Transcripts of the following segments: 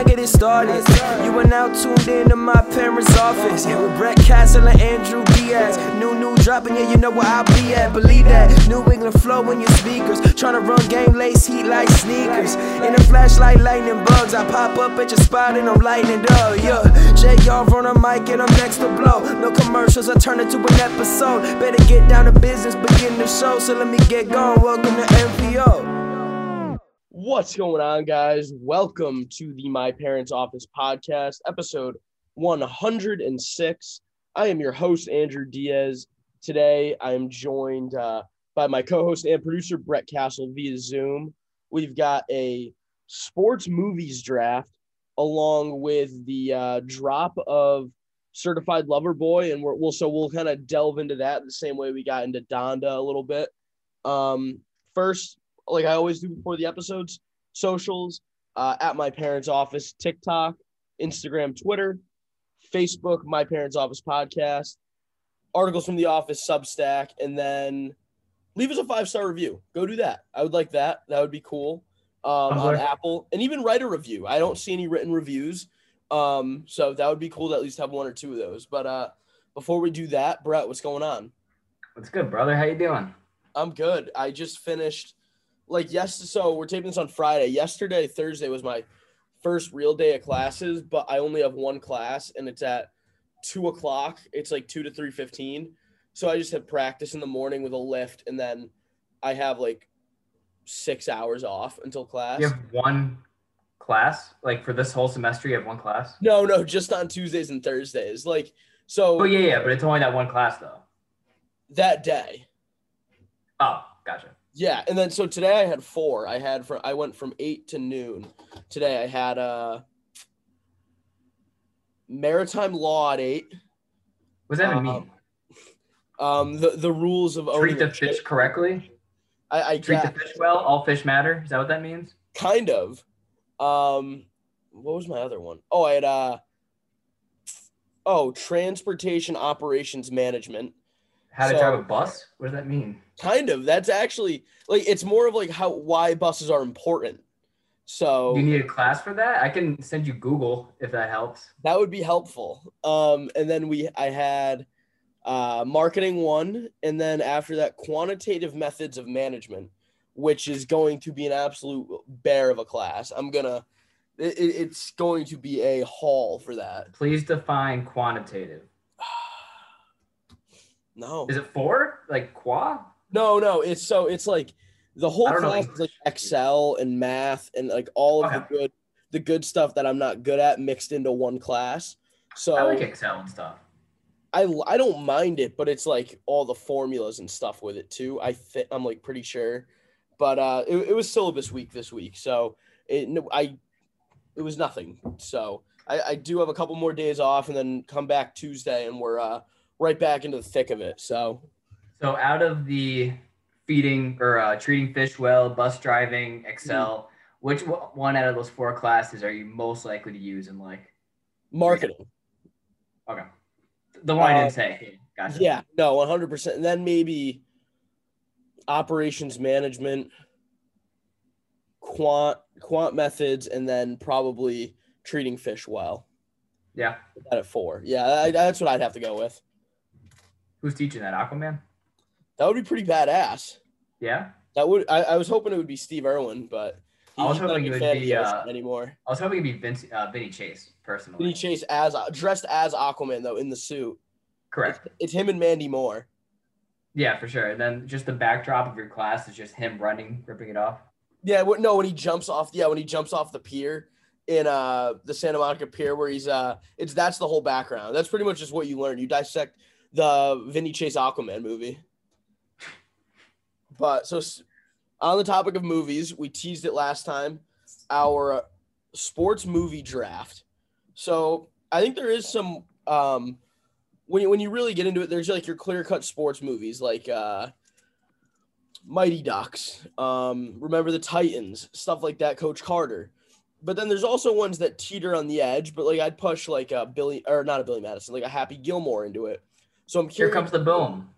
I get it started. You are now tuned in to my parents' office with Brett Castle and Andrew Diaz. New, new dropping, yeah, you know where I'll be at. Believe that. New England flow in your speakers. Trying to run game lace heat like sneakers. In a flashlight, lightning bugs. I pop up at your spot and I'm lighting it up. Yeah, JR on a mic and I'm next to blow. No commercials, I turn it to an episode. Better get down to business, begin the show. So let me get going. Welcome to MPO. What's going on, guys? Welcome to the My Parents Office podcast, episode 106. I am your host, Andrew Diaz. Today, I am joined uh, by my co host and producer, Brett Castle, via Zoom. We've got a sports movies draft along with the uh, drop of Certified Lover Boy, and we're, we'll so we'll kind of delve into that the same way we got into Donda a little bit. Um, first, like I always do before the episodes, socials uh, at my parents' office, TikTok, Instagram, Twitter, Facebook, my parents' office podcast, articles from the office, Substack, and then leave us a five star review. Go do that. I would like that. That would be cool. Um, on Apple, and even write a review. I don't see any written reviews. Um, so that would be cool to at least have one or two of those. But uh, before we do that, Brett, what's going on? What's good, brother? How you doing? I'm good. I just finished like yes. So we're taping this on Friday. Yesterday, Thursday was my first real day of classes, but I only have one class, and it's at two o'clock. It's like two to three fifteen. So I just had practice in the morning with a lift, and then I have like six hours off until class. You have one class, like for this whole semester, you have one class. No, no, just on Tuesdays and Thursdays. Like so. Oh yeah, yeah, but it's only that one class though. That day. Oh, gotcha. Yeah, and then so today I had four. I had from I went from eight to noon. Today I had uh maritime law at eight. What does that Um, mean? Um, the the rules of Treat the ship. fish correctly. I, I Treat the fish well. All fish matter. Is that what that means? kind of. Um, what was my other one? Oh, I had uh. Oh, transportation operations management. How to So- drive a bus? What does that mean? Kind of. That's actually like it's more of like how why buses are important. So you need a class for that? I can send you Google if that helps. that would be helpful. Um, and then we I had uh, marketing one, and then after that, quantitative methods of management, which is going to be an absolute bear of a class. I'm gonna. It, it- it's going to be a haul for that. Please define quantitative. No, Is it four? Like qua? no, no. It's so it's like the whole don't know class is like Excel and math and like all of the good the good stuff that I'm not good at mixed into one class. So I like Excel and stuff. I I don't mind it, but it's like all the formulas and stuff with it too. I think I'm like pretty sure, but uh, it, it was syllabus week this week, so it no, I it was nothing. So I, I do have a couple more days off, and then come back Tuesday, and we're uh, right back into the thick of it. So So out of the feeding or uh, treating fish well, bus driving, Excel, which one out of those four classes are you most likely to use in like? marketing, Okay, the one I Uh, didn't say. Gotcha. yeah, no, 100. percent And then maybe operations management, quant quant methods, and then probably treating fish well. Yeah. At four. Yeah, I, that's what I'd have to go with. Who's teaching that? Aquaman. That would be pretty badass. Yeah. That would. I, I was hoping it would be Steve Irwin, but I was he's not a hoping it would be, uh, anymore. I was hoping it'd be Vince, uh, Vinny Chase personally. Vinny Chase as dressed as Aquaman though in the suit. Correct. It's, it's him and Mandy Moore. Yeah, for sure. And then just the backdrop of your class is just him running, ripping it off. Yeah, no, when he jumps off. Yeah, when he jumps off the pier in uh the Santa Monica Pier, where he's uh, it's that's the whole background. That's pretty much just what you learn. You dissect the Vinny Chase Aquaman movie. But so on the topic of movies, we teased it last time. Our sports movie draft. So I think there is some um when you when you really get into it, there's like your clear cut sports movies like uh Mighty Ducks, um, Remember the Titans, stuff like that, Coach Carter. But then there's also ones that teeter on the edge, but like I'd push like a Billy or not a Billy Madison, like a Happy Gilmore into it. So I'm Here comes the boom.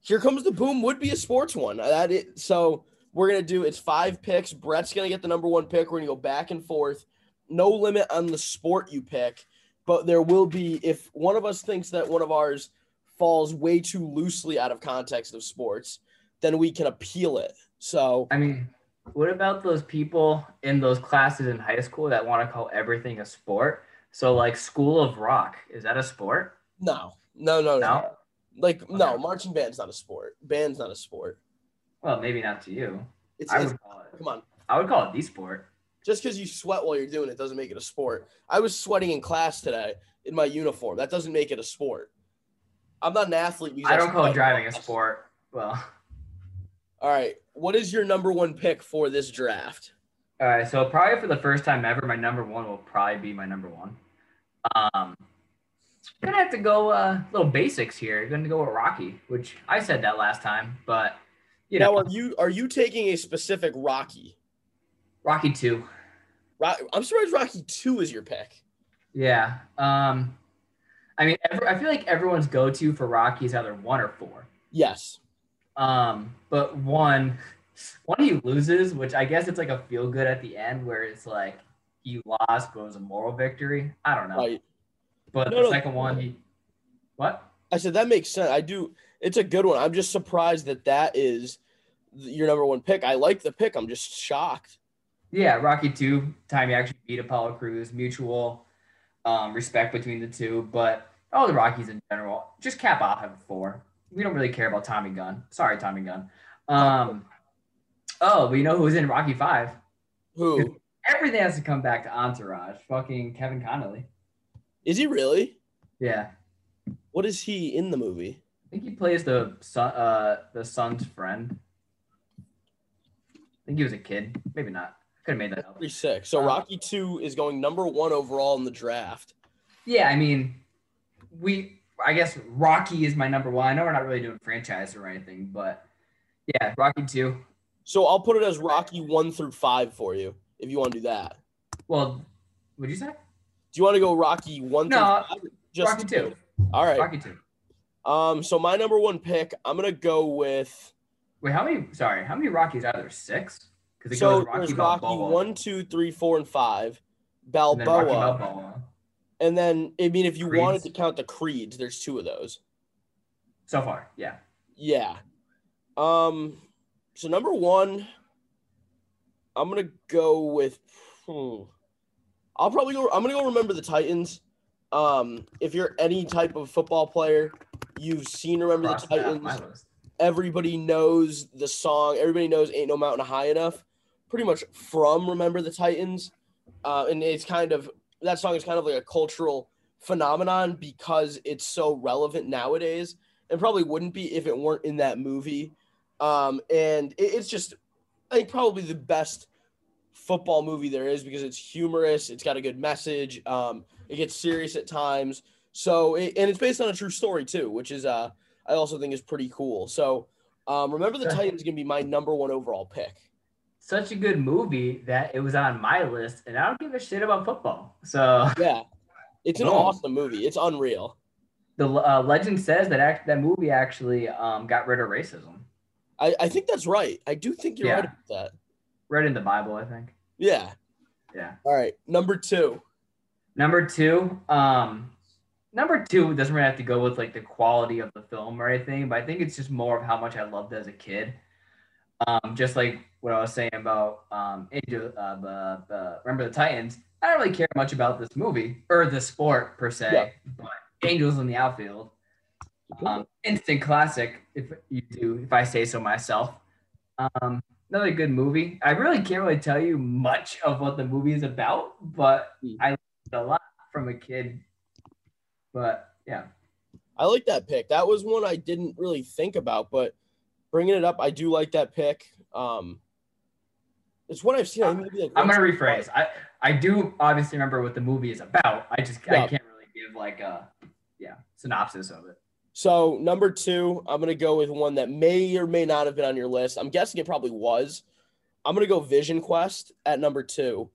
Here comes the boom would be a sports one. Uh, that it, so we're gonna do it's five picks. Brett's gonna get the number one pick. We're gonna go back and forth, no limit on the sport you pick, but there will be if one of us thinks that one of ours falls way too loosely out of context of sports, then we can appeal it. So I mean, what about those people in those classes in high school that want to call everything a sport? So like School of Rock, is that a sport? no, no, no, no. No? Like no, marching band's not a sport. Band's not a sport. Well, maybe not to you. It's, I it's would call it. come on. I would call it the sport. Just because you sweat while you're doing it doesn't make it a sport. I was sweating in class today in my uniform. That doesn't make it a sport. I'm not an athlete. I don't call driving a sport. Well, All right. What is your number one pick for this draft? all right. So probably for the first time ever, my number one will probably be my number one. Um, gonna have to go uh, little basics here. Gonna go with Rocky, which I said that last time, but you know, now, are you are you taking a specific Rocky? Rocky two. I'm surprised Rocky Two is your pick. Yeah. Um, I mean, every, I feel like everyone's go-to for Rocky is either one or four. Yes. Um, but one, one he loses, which I guess it's like a feel good at the end where it's like he lost, but it was a moral victory. I don't know. Right. But No, the no. second one, he what? I said that makes sense. I do. It's a good one. I'm just surprised that that is your number one pick. I like the pick. I'm just shocked. Yeah, Rocky two time he actually beat Apollo Cruz, mutual um, respect between the two. But all the Rockies in general, just cap off at four. We don't really care about Tommy Gunn. Sorry, Tommy Gunn. Um, oh, but you know who's in Rocky five? Who Everything has to come back to Entourage. Fucking Kevin Connolly. Is he really? Yeah, What is he in the movie? I think he plays the son, uh, the son's friend. I think he was a kid. Maybe not. Could have made that up. Pretty sick. So Uh, Rocky Two is going number one overall in the draft. Yeah, I mean, we. I guess Rocky is my number one. I know we're not really doing franchise or anything, but yeah, Rocky two. So I'll put it as Rocky one through five for you if you want to do that. Well, what'd you say? Do you want to go Rocky one No, through five? Just Rocky two. All right. Rocky two. Um. So my number one pick, I'm gonna go with. Wait, how many? Sorry, how many Rockies are there? Six. Because it So goes Rocky there's Rocky Balboa, one, two, three, four, and five. and then Balboa, Balboa. and then I mean, if you Creeds. wanted to count the creeds, there's two of those. So far, yeah. Yeah. Um. So number one, I'm gonna go with. hmm. I'll probably go. I'm gonna go. Remember the Titans. Um. If you're any type of football player, you've seen Remember Cross the Titans. Everybody knows the song. Everybody knows "Ain't No Mountain High Enough." Pretty much from Remember the Titans, uh, and it's kind of that song is kind of like a cultural phenomenon because it's so relevant nowadays and probably wouldn't be if it weren't in that movie. Um, and it, it's just, I think, probably the best football movie there is because it's humorous. It's got a good message. Um, it gets serious at times. So, it, and it's based on a true story too, which is, uh, I also think is pretty cool. So, um, remember the. Titans gonna be my number one overall pick. Such a good movie that it was on my list, and I don't give a shit about football. So Yeah, it's an Boom. awesome movie. It's unreal. the uh, legend says that act- that movie actually um, got rid of racism. I, I think that's right. I do think you're Yeah. right about that. Read in the Bible, I think. Yeah. Yeah. All right. Number two. Number two, um, number two doesn't really have to go with like the quality of the film or anything, but I think it's just more of how much I loved it as a kid. Um, just like what I was saying about um, Angel, uh, the, the Remember the Titans. I don't really care much about this movie or the sport per se, Yeah. but Angels in the Outfield, um, instant classic. If you do, if I say so myself. Um, another good movie. I really can't really tell you much of what the movie is about, but I learned a lot from a kid. But yeah, I like that pick. That was one I didn't really think about, but bringing it up, I do like that pick. Um, it's one I've seen. I maybe like I'm gonna rephrase. I I do obviously remember what the movie is about. I just Yeah. I can't really give like a yeah synopsis of it. So number two, I'm gonna go with one that may or may not have been on your list. I'm guessing it probably was. I'm gonna go Vision Quest at number two,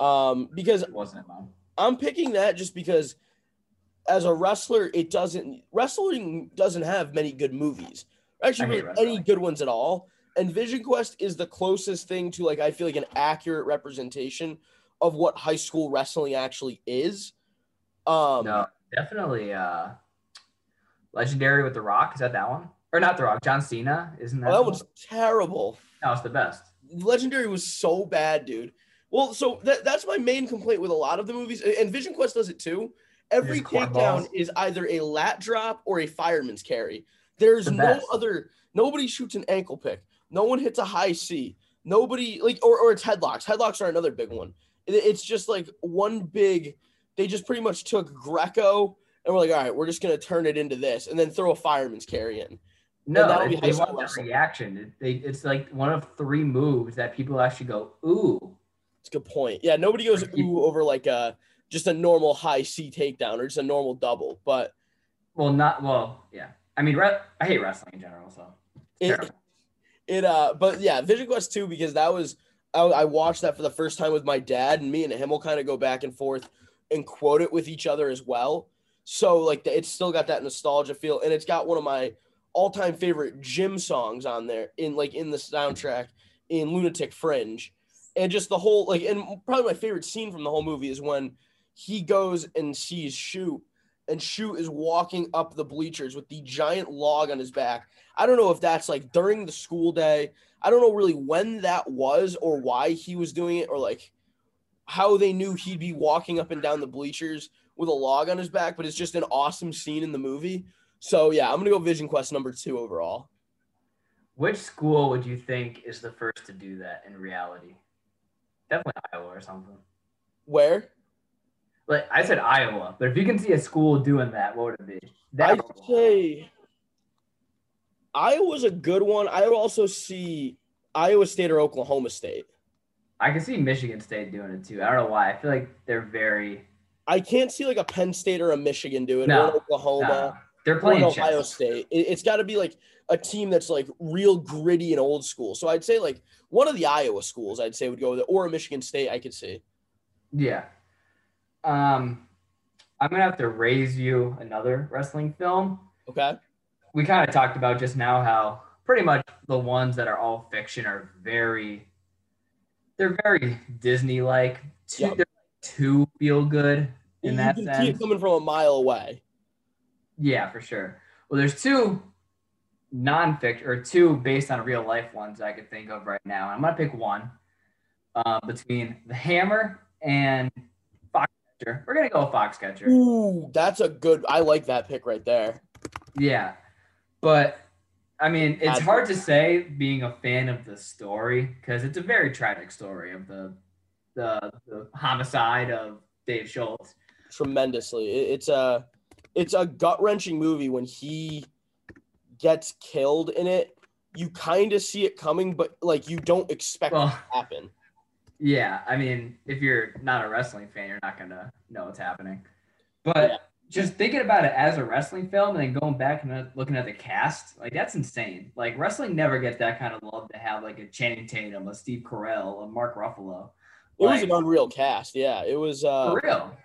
um, because It wasn't? I'm picking that just because as a wrestler, it doesn't wrestling doesn't have many good movies. Actually, really any good ones at all. And Vision Quest is the closest thing to like I feel like an accurate representation of what high school wrestling actually is. Um, No, definitely. Uh, Legendary with The Rock. Is that that one? Or not The Rock? John Cena. Isn't that? oh, that was terrible. That was the best. Legendary was so bad, dude. Well, so that, that's my main complaint with a lot of the movies, and Vision Quest does it too. Every takedown is either a lat drop or a fireman's carry. There's The no other. Nobody shoots an ankle pick. No one hits a high C. Nobody like or or it's headlocks. Headlocks are another big one. It- it's just like one big. They just pretty much took Greco and we're like, all right, we're just gonna turn it into this, and then throw a fireman's carry in. No, that'll they, be they want that reaction. It- They, it's like one of three moves that people actually go, ooh. It's a good point. Yeah, nobody goes ooh over like a just a normal high C takedown or just a normal double. But Well, not well. Yeah. I mean, re- I hate wrestling in general. So it's it it uh but yeah, Vision Quest 2 because that was I, I watched that for the first time with my dad and me and him will kind of go back and forth and quote it with each other as well. So like it's still got that nostalgia feel and it's got one of my all-time favorite gym songs on there in like in the soundtrack in Lunatic Fringe. And just the whole like and probably my favorite scene from the whole movie is when he goes and sees Shute and Shute is walking up the bleachers with the giant log on his back. I don't know if that's like during the school day. I don't know really when that was or why he was doing it or like how they knew he'd be walking up and down the bleachers with a log on his back, but it's just an awesome scene in the movie. So yeah, I'm gonna go Vision Quest number two overall. Which school would you think is the first to do that in reality? Definitely Iowa or something. Where? Like I said Iowa, but if you can see a school doing that, what would it be? That I'd say Iowa's a good one. I would also see Iowa State or Oklahoma State. I can see Michigan State doing it too. I don't know why. I feel like they're very I can't see like a Penn State or a Michigan do it No, or Oklahoma. nah, they're playing Ohio chess. State. It, has got to be like a team that's like real gritty and old school. So I'd say like one of the Iowa schools I'd say would go with it, or a Michigan State I could see. Yeah. Um, I'm gonna have to raise you another wrestling film. Okay. We kind of talked about just now how pretty much the ones that are all fiction are very, they're very Disney like. Yep. they're too feel good in you that can sense. it coming from a mile away. Yeah, for sure. Well, there's two non-fiction or two based on real life ones I could think of right now. I'm gonna pick one uh, between The Hammer and Foxcatcher. We're gonna go with Foxcatcher. Ooh, that's a good. I like that pick right there. Yeah, but I mean, it's That's- hard to say being a fan of the story because it's a very tragic story of the the, the homicide of Dave Schultz. Tremendously, it's a it's a gut wrenching movie when he gets killed in it. You kind of see it coming, but like you don't expect it to happen. Yeah, I mean, if you're not a wrestling fan, you're not gonna know what's happening. But Yeah. just thinking about it as a wrestling film and then going back and looking at the cast, like that's insane. Like wrestling never gets that kind of love to have like a Channing Tatum, a Steve Carell, a Mark Ruffalo. It was an unreal cast. Yeah, it was. uh for real.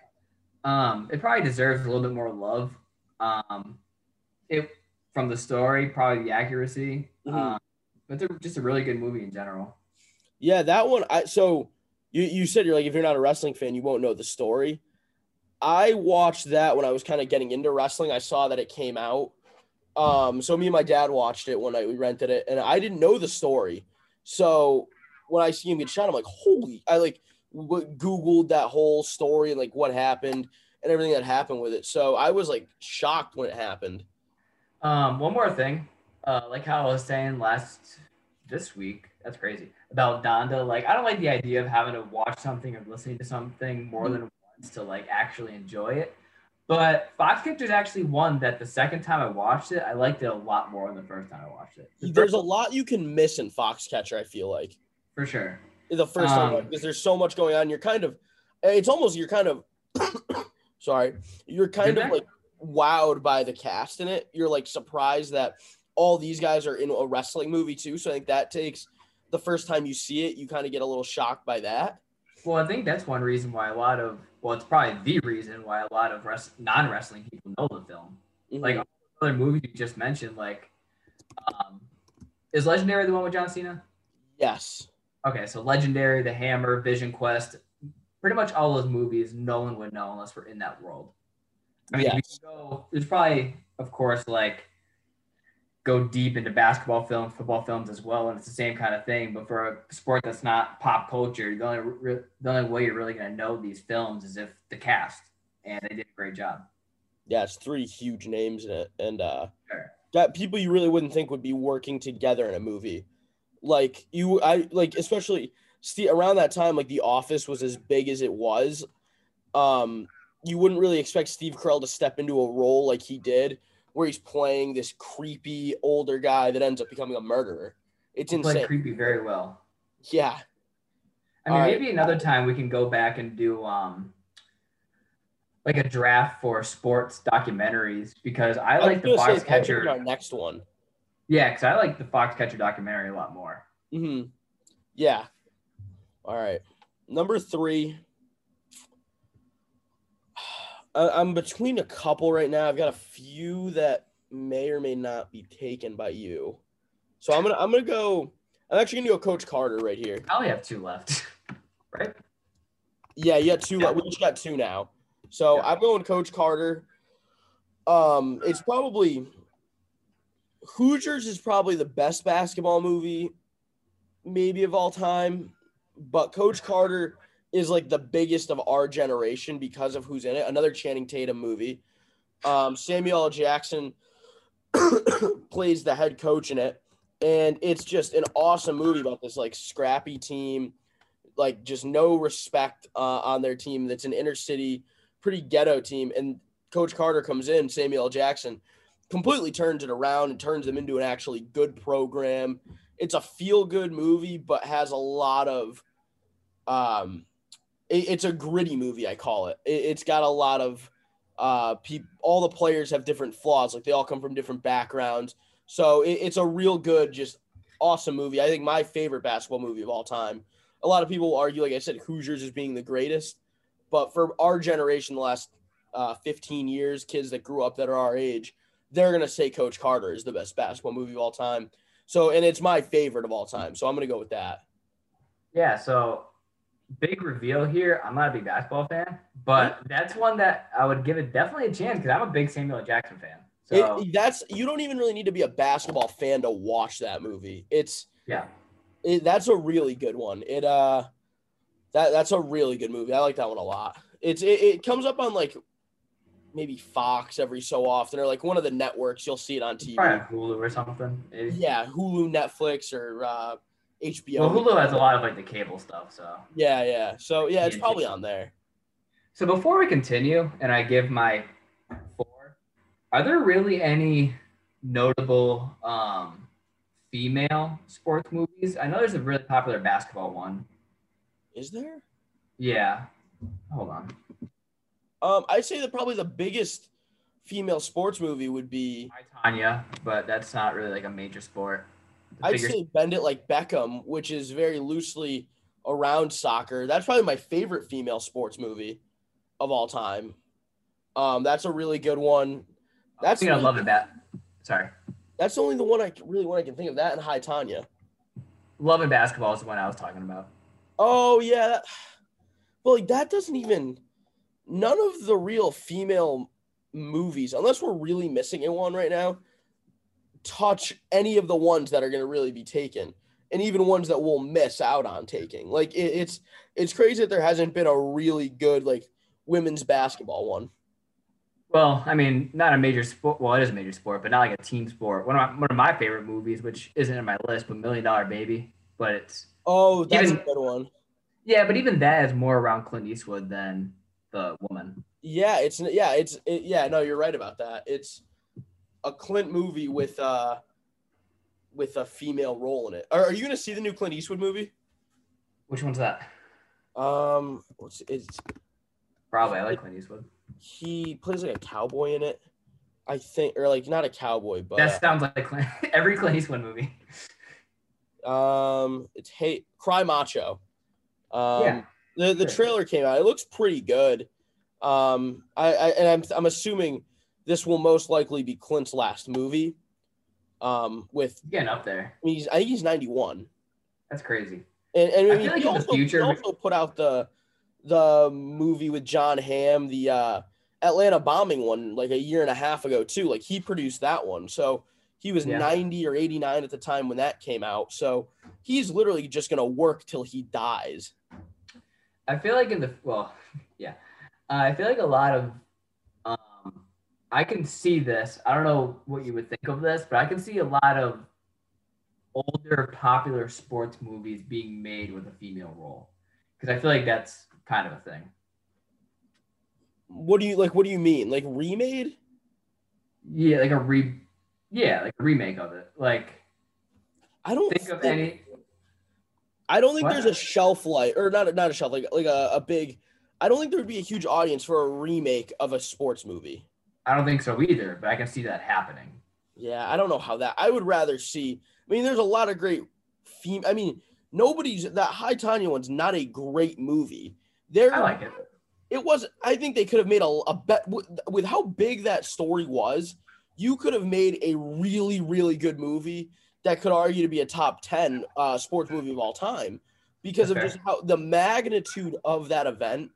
Um, it probably deserves a little bit more love. Um, it from the story, probably the accuracy. Mhm. Um, but they're just a really good movie in general. Yeah, that one. I so you you said you're like if you're not a wrestling fan, you won't know the story. I watched that when I was kind of getting into wrestling. I saw that it came out. Um, so me and my dad watched it one night. We rented it, and I didn't know the story. So when I see him get shot, I'm like, holy! I like googled that whole story and like what happened and everything that happened with it. So I was like shocked when it happened. Um, one more thing, uh, like how I was saying last this week, that's crazy about Donda. Like, I don't like the idea of having to watch something or listening to something more than once to like actually enjoy it. But Fox Foxcatcher's actually one that the second time I watched it, I liked it a lot more than the first time I watched it. The There's first- a lot you can miss in Foxcatcher. I feel like. for sure. The first time Um, because there's so much going on. You're kind of, it's almost you're kind of, sorry, you're kind of like wowed by the cast in it. You're like surprised that all these guys are in a wrestling movie too. So I think that takes the first time you see it, you kind of get a little shocked by that. Well, I think that's one reason why a lot of well, it's probably the reason why a lot of res- non-wrestling people know the film. Mhm. Like other movies you just mentioned, like um, is Legendary the one with John Cena? yes, Okay, so Legendary, The Hammer, Vision Quest, pretty much all those movies no one would know unless we're in that world. I mean, Yes. go, there's probably, of course, like go deep into basketball films, football films as well, and it's the same kind of thing. But for a sport that's not pop culture, the only re- the only way you're really gonna know these films is if the cast, and they did a great job. Yeah, it's three huge names in it, and uh, Sure. people you really wouldn't think would be working together in a movie. Like you, I like especially Steve around that time. Like The Office was as big as it was. Um, you wouldn't really expect Steve Carell to step into a role like he did, where he's playing this creepy older guy that ends up becoming a murderer. It's played insane. creepy very well. Yeah, I mean, All right. maybe another time we can go back and do um like a draft for sports documentaries because I I like the say, that our next one. Yeah, because I like the Foxcatcher documentary a lot more. hmm Yeah. All right. Number three. I'm between a couple right now. I've got a few that may or may not be taken by you. So I'm gonna I'm gonna go. I'm actually gonna go Coach Carter right here. I only have two left, right? Yeah, you got two. Yeah. We just got two now. So Yeah. I'm going Coach Carter. Um, it's probably Hoosiers is probably the best basketball movie, maybe of all time. But Coach Carter is like the biggest of our generation because of who's in it. Another Channing Tatum movie. Um, Samuel L. Jackson plays the head coach in it, and it's just an awesome movie about this like scrappy team like just no respect uh, on their team. That's an inner city, pretty ghetto team. And Coach Carter comes in, Samuel L. Jackson, completely turns it around and turns them into an actually good program. It's a feel good movie, but has a lot of, um, it- it's a gritty movie. I call it. it it's got a lot of, uh, people. All the players have different flaws. Like they all come from different backgrounds. So it, it's a real good, just awesome movie. I think my favorite basketball movie of all time a lot of people argue, like I said, Hoosiers as being the greatest. But for our generation, the last uh, 15 years, kids that grew up that are our age, they're going to say Coach Carter is the best basketball movie of all time. So, and it's my favorite of all time. So I'm going to go with that. Yeah. So big reveal here. I'm not a big basketball fan, but that's one that I would give it definitely a chance because I'm a big Samuel Jackson fan. So It, that's you don't even really need to be a basketball fan to watch that movie. It's yeah, it, that's a really good one. It uh, that that's a really good movie. I like that one a lot. It's it, it comes up on like maybe Fox every so often or like one of the networks. You'll see it on TV. probably Hulu or something. It- Yeah, Hulu, Netflix, or uh, HBO. Well, Hulu has a lot of like the cable stuff. So Yeah, yeah. So yeah, it's probably on there. So before we continue, and I give my four, are there really any notable um, female sports movies? I know there's a really popular basketball one. Is there? Yeah. Hold on. Um, I'd say that probably the biggest female sports movie would be I Tonya, but that's not really like a major sport. The I'd say Bend It Like Beckham, which is very loosely around soccer. That's probably my favorite female sports movie of all time. Um, that's a really good one. That's I think I love it. That sorry, That's only the one I really one I can think of. That and High Tonya. love and basketball is the one I was talking about. Oh yeah, but like that doesn't even. None of the real female movies, unless we're really missing in one right now, touch any of the ones that are going to really be taken, and even ones that we'll miss out on taking. Like it, it's it's crazy that there hasn't been a really good like women's basketball one. Well, I mean, not a major sport. Well, it is a major sport, but not like a team sport. One of my, one of my favorite movies, which isn't in my list, but Million Dollar Baby. But it's Oh, that's Even- a good one. yeah, but even that is more around Clint Eastwood than the woman. Yeah, it's yeah, it's it, yeah. No, you're right about that. It's a Clint movie with uh with a female role in it. Are, are you gonna see the new Clint Eastwood movie? Which one's that? Um, what's it's Probably. I like Clint Eastwood. he plays like a cowboy in it. I think, or like not a cowboy, but That sounds like Clint, every Clint Eastwood movie. um, it's hey, Cry Macho. Um, Yeah, the the trailer came out. It looks pretty good. Um, I, I and I'm I'm assuming this will most likely be Clint's last movie. Um, with Getting up there. I mean, he's I think he's 91. That's crazy. And, and I, I mean, like he, also, future- he also put out the the movie with Jon Hamm, the uh, Atlanta bombing one, like a year and a half ago too. Like he produced that one, so he was Yeah. 90 or 89 at the time when that came out. So he's literally just gonna work till he dies. I feel like in the well, yeah, uh, I feel like a lot of, um, I can see this. I don't know what you would think of this, but I can see a lot of older popular sports movies being made with a female role because I feel like that's kind of a thing. What do you like? What do you mean? Like remade? Yeah, like a re, yeah, like a remake of it. Like I don't think of any. I don't think What? there's a shelf life, or not not a shelf like like a, a big. I don't think there would be a huge audience for a remake of a sports movie. I don't think so either, but I can see that happening. Yeah, I don't know how that. I would rather see. I mean, there's a lot of great fem. I mean, nobody's that High Tonya one's not a great movie. There, I like it. it was. I think they could have made a, a bet with, with how big that story was. You could have made a really, really good movie that could argue to be a top ten uh, sports movie of all time because That's of just how the magnitude of that event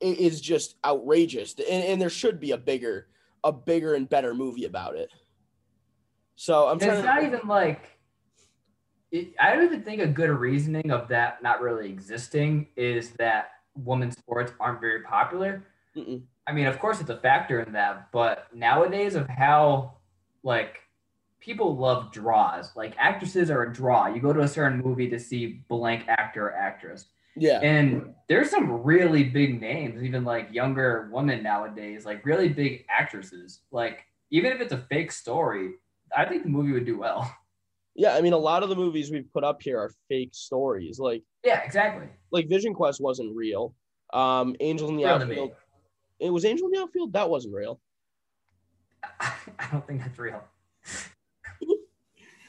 is just outrageous, and, and there should be a bigger, a bigger and better movie about it. So I'm it's to. not even like it, I don't even think a good reasoning of that not really existing is that women's sports aren't very popular. Mm-mm. I mean, of course, it's a factor in that, but nowadays of how like people love draws. Like actresses are a draw. You go to a certain movie to see blank actor or actress, yeah, and there's some really big names, even like younger women nowadays, like really big actresses. Like even if it's a fake story, I think the movie would do well. yeah. I mean, a lot of the movies we've put up here are fake stories. Like, Yeah, exactly. like Vision Quest wasn't real. Um, Angel in the Real. Outfield. It was Angel in the Outfield. That wasn't real. I don't think that's real.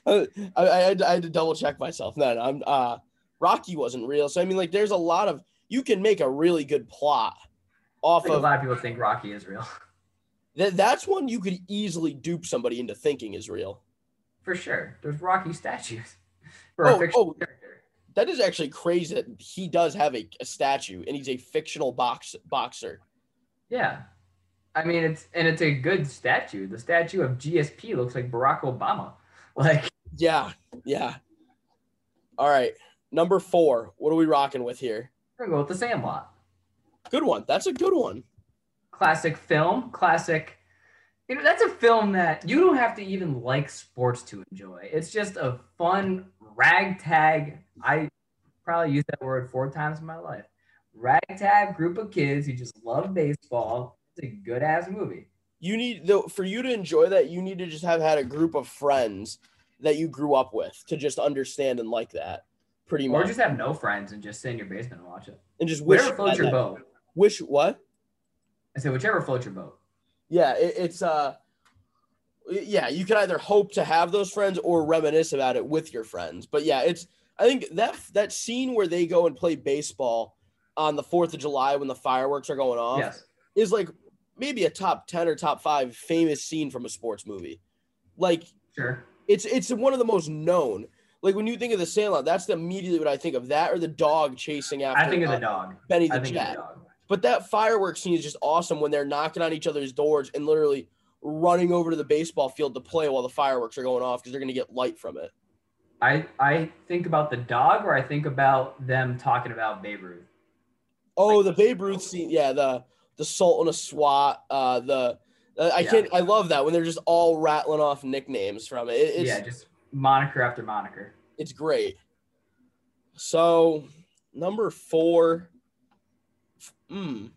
I, I, had to, I had to double check myself. No, no, I'm uh, Rocky wasn't real. So I mean, like, there's a lot of you can make a really good plot off think a lot of people think Rocky is real. that. That's one you could easily dupe somebody into thinking is real. For sure. There's Rocky statues for Oh, a fictional oh. character. That is actually crazy that he does have a, a statue and he's a fictional box boxer. Yeah. I mean it's and it's a good statue. The statue of GSP looks like Barack Obama. Like Yeah, yeah. All right, number four. What are we rocking with here? we're gonna go with the Sandlot. Good one. That's a good one. Classic film, classic. You know, that's a film that you don't have to even like sports to enjoy. It's just a fun ragtag. I probably used that word four times in my life. Ragtag group of kids who just love baseball. It's a good ass movie. You need though for you to enjoy that. You need to just have had a group of friends that you grew up with to just understand and like that. Pretty much. Or just have no friends and just sit in your basement and watch it. and just wish. Floats your that. boat. Wish what? I said whichever floats your boat. Yeah, it, it's uh, yeah. You can either hope to have those friends or reminisce about it with your friends. But yeah, it's. I think that that scene where they go and play baseball on the Fourth of July when the fireworks are going off. Yes. is like maybe a top 10 or top 5 famous scene from a sports movie. Like Sure. It's it's one of the most known. Like when you think of the Sandlot, that's the immediately what I think of. That or the dog chasing after I think of uh, the dog. Benny the Jet. But that fireworks scene is just awesome when they're knocking on each other's doors and literally running over to the baseball field to play while the fireworks are going off because they're going to get light from it. I I think about the dog, or I think about them talking about Babe Ruth. Oh, the Babe Ruth scene, yeah, the the salt Sultan of SWAT, uh, the uh, I Yeah. can't, I love that when they're just all rattling off nicknames from it. It- it's, yeah, just moniker after moniker. it's great. So number four, hmm.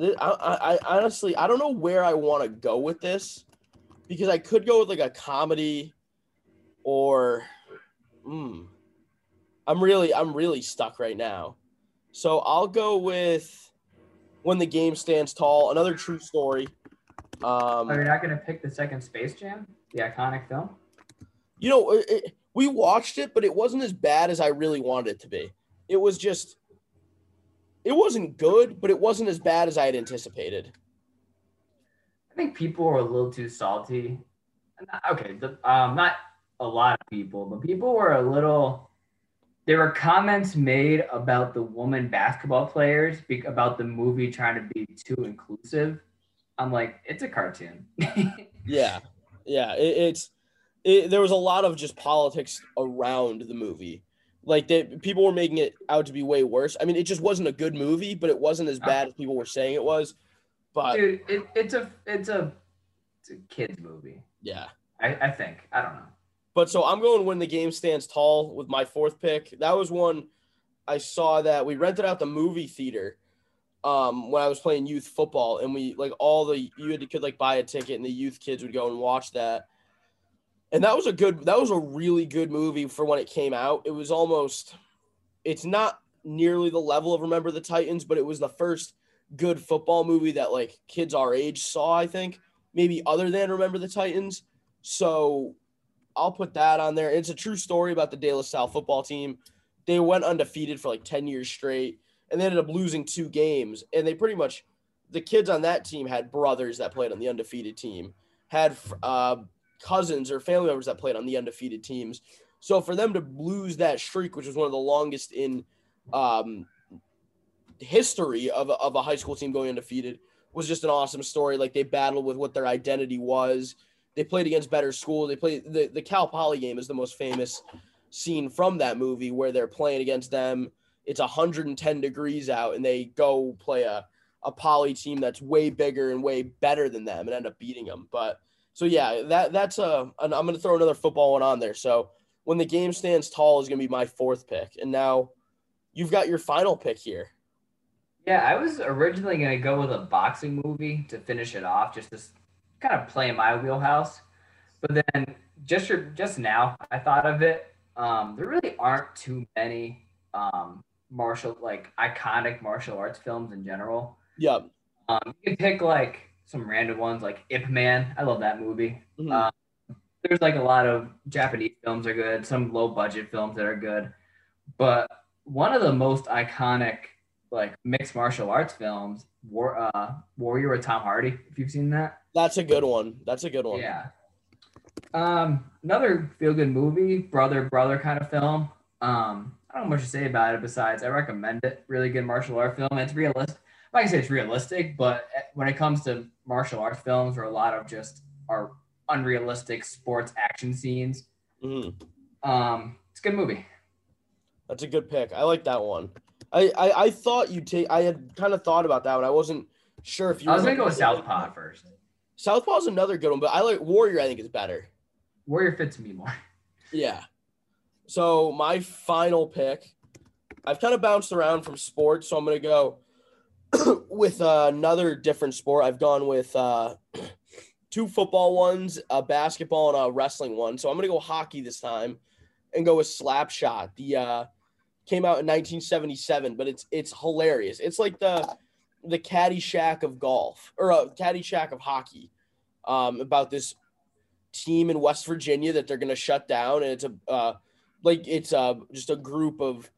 I, I, I honestly I don't know where I want to go with this because I could go with like a comedy or hmm. I'm really I'm really stuck right now. So I'll go with when the game stands tall, another true story. Um, Oh, you're not gonna pick the second Space Jam, the iconic film? you know, it, it- we watched it, but it wasn't as bad as I really wanted it to be. It was just, it wasn't good, but it wasn't as bad as I had anticipated. I think people were a little too salty. Okay, the, um, not a lot of people, but people were a little there were comments made about the woman basketball players about the movie trying to be too inclusive. I'm like, it's a cartoon. Yeah, yeah. It, it's it, there was a lot of just politics around the movie. Like that, people were making it out to be way worse. I mean, it just wasn't a good movie, but it wasn't as oh. bad as people were saying it was. But Dude, it, it's a it's a it's a kids movie. yeah. I, I think. I don't know. But so I'm going when the game stands tall with my fourth pick. That was one I saw that we rented out the movie theater um when I was playing youth football and we like all the you had to could like buy a ticket and the youth kids would go and watch that. And that was a good that was a really good movie for when it came out. It was almost it's not nearly the level of Remember the Titans, but it was the first good football movie that like kids our age saw, I think. Maybe other than Remember the Titans. So I'll put that on there. It's a true story about the De La Salle football team. They went undefeated for like 10 years straight and they ended up losing two games. And they pretty much, the kids on that team had brothers that played on the undefeated team, had uh, cousins or family members that played on the undefeated teams. So for them to lose that streak, which was one of the longest in um, history of of a high school team going undefeated, was just an awesome story. Like they battled with what their identity was they played against better schools. They played the, the Cal Poly game is the most famous scene from that movie where they're playing against them. It's 110 degrees out and they go play a, a poly team that's way bigger and way better than them and end up beating them. But so yeah, that that's a I'm going to throw another football one on there. So when the game stands tall is going to be my fourth pick. And now you've got your final pick here. Yeah, I was originally going to go with a boxing movie to finish it off, just to kind of play in my wheelhouse. But then just just now, I thought of it. Um, there really aren't too many um, martial like iconic martial arts films in general. Yep. Um, you can pick like some random ones like Ip Man. I love that movie. Mhm. Um, there's like a lot of Japanese films are good, some low budget films that are good, but one of the most iconic like mixed martial arts films, War uh, Warrior with Tom Hardy. If you've seen that. That's a good one. That's a good one. Yeah. Um, another feel good movie, brother brother kind of film. Um, I don't know much to say about it besides I recommend it. Really good martial art film. It's realistic. Like I say, it's realistic, but when it comes to martial arts films, where a lot of just are unrealistic sports action scenes, Mhm. um, it's a good movie. That's a good pick. I like that one. I, I, I thought you'd take. I had kind of thought about that, but I wasn't sure if you. I was gonna go with. Southpaw first. Southpaw's another good one, but I like Warrior. I think is better. Warrior fits me more. Yeah. So my final pick, I've kind of bounced around from sports, so I'm gonna go with uh, another different sport. I've gone with uh, two football ones, a basketball, and a wrestling one. So I'm gonna go hockey this time, and go with Slapshot. The uh, came out in 1977, but it's it's hilarious. It's like the the Caddyshack of golf or uh, Caddyshack of hockey. Um, about this team in West Virginia that they're gonna shut down, and it's a uh, like it's uh, just a group of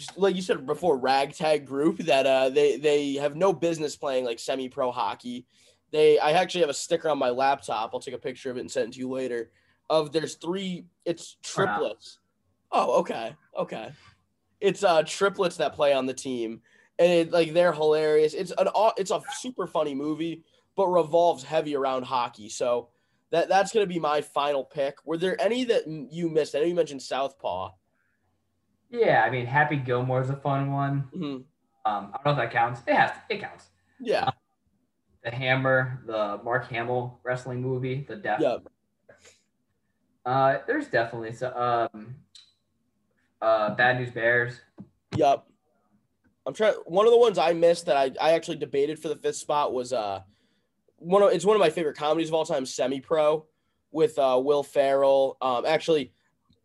just like you said before, ragtag group that uh they they have no business playing like semi pro hockey. They I actually have a sticker on my laptop. I'll take a picture of it and send it to you later. Of there's three, it's triplets. not. Oh, okay, okay. It's uh triplets that play on the team, and it, like they're hilarious. It's an it's a super funny movie, but revolves heavy around hockey. So that that's gonna be my final pick. Were there any that you missed? I know you mentioned Southpaw. Yeah, I mean Happy Gilmore's a fun one. Mhm. Um, I don't know if that counts. It has. It counts. Yeah, The Hammer, the Mark Hamill wrestling movie, The Death. yeah. Uh, there's definitely some. Um, uh, Bad News Bears. Yep. I'm trying. One of the ones I missed that I, I actually debated for the fifth spot was uh one of it's one of my favorite comedies of all time, Semi Pro, with uh Will Ferrell. Um, actually,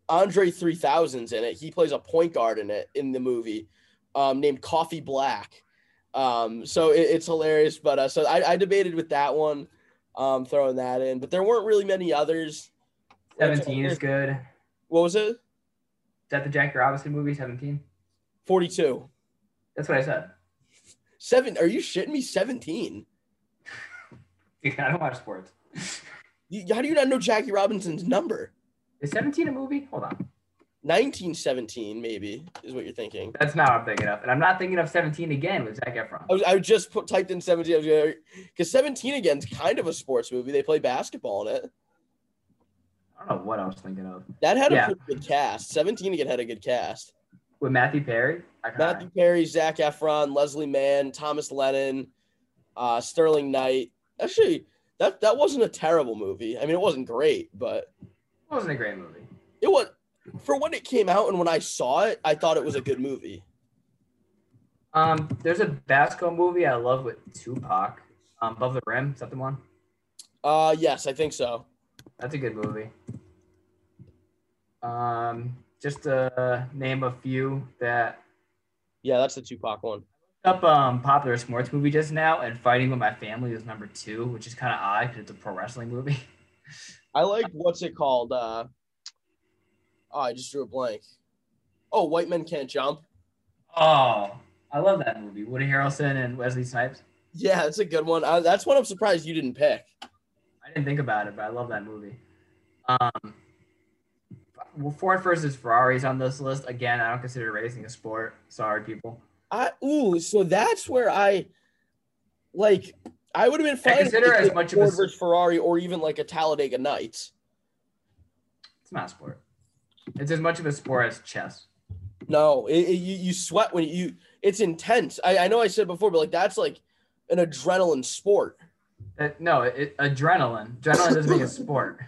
Andre 3000's in it. He plays a point guard in it in the movie, um, named Coffee Black. Um, so it, it's hilarious. But uh, so I, I debated with that one, um, throwing that in. But there weren't really many others. Seventeen is good. What was it? That the Jackie Robinson movie? Seventeen. 42. That's what I said. Seven. Are you shitting me? 17. Dude, I don't watch sports. You, how do you not know Jackie Robinson's number? Is seventeen a movie? Hold on. 1917 maybe is what you're thinking. That's not what I'm thinking of, and I'm not thinking of 17 again with Zac Efron. I was I just put typed in 17 because 17 again is kind of a sports movie. They play basketball in it. I don't know what I was thinking of That had a pretty good cast. 17 again had a good cast. with Matthew Perry. Matthew Perry, Zac Efron, Leslie Mann, Thomas Lennon, uh, Sterling Knight. Actually, that that wasn't a terrible movie. I mean, it wasn't great, but It wasn't a great movie. it was for when it came out and when I saw it, I thought it was a good movie. Um, there's a basketball movie I love with Tupac. Um, Above the Rim. Is that the one? Uh, yes, I think so. That's a good movie. Um, just to name a few that Yeah, that's the Tupac one. up um popular sports movie just now, and Fighting with My Family is number two, which is kind of odd because it's a pro wrestling movie. I like what's it called? Uh, oh, I just drew a blank. Oh, White Men Can't Jump. Oh, I love that movie. Woody Harrelson and Wesley Snipes. Yeah, that's a good one. Uh, that's one I'm surprised you didn't pick. I didn't think about it, but I love that movie. Um, well, Ford versus Ferrari is on this list again. I don't consider racing a sport. Sorry, people. I ooh, so that's where I like. I would have been fine. consider if as much was of a- versus Ferrari or even like a Talladega Nights. It's not a sport. It's as much of a sport as chess. No, it, it- you, you sweat when you. It's intense. I, I know I said before, but like that's like an adrenaline sport. Uh, no, it, adrenaline. Adrenaline doesn't make a sport.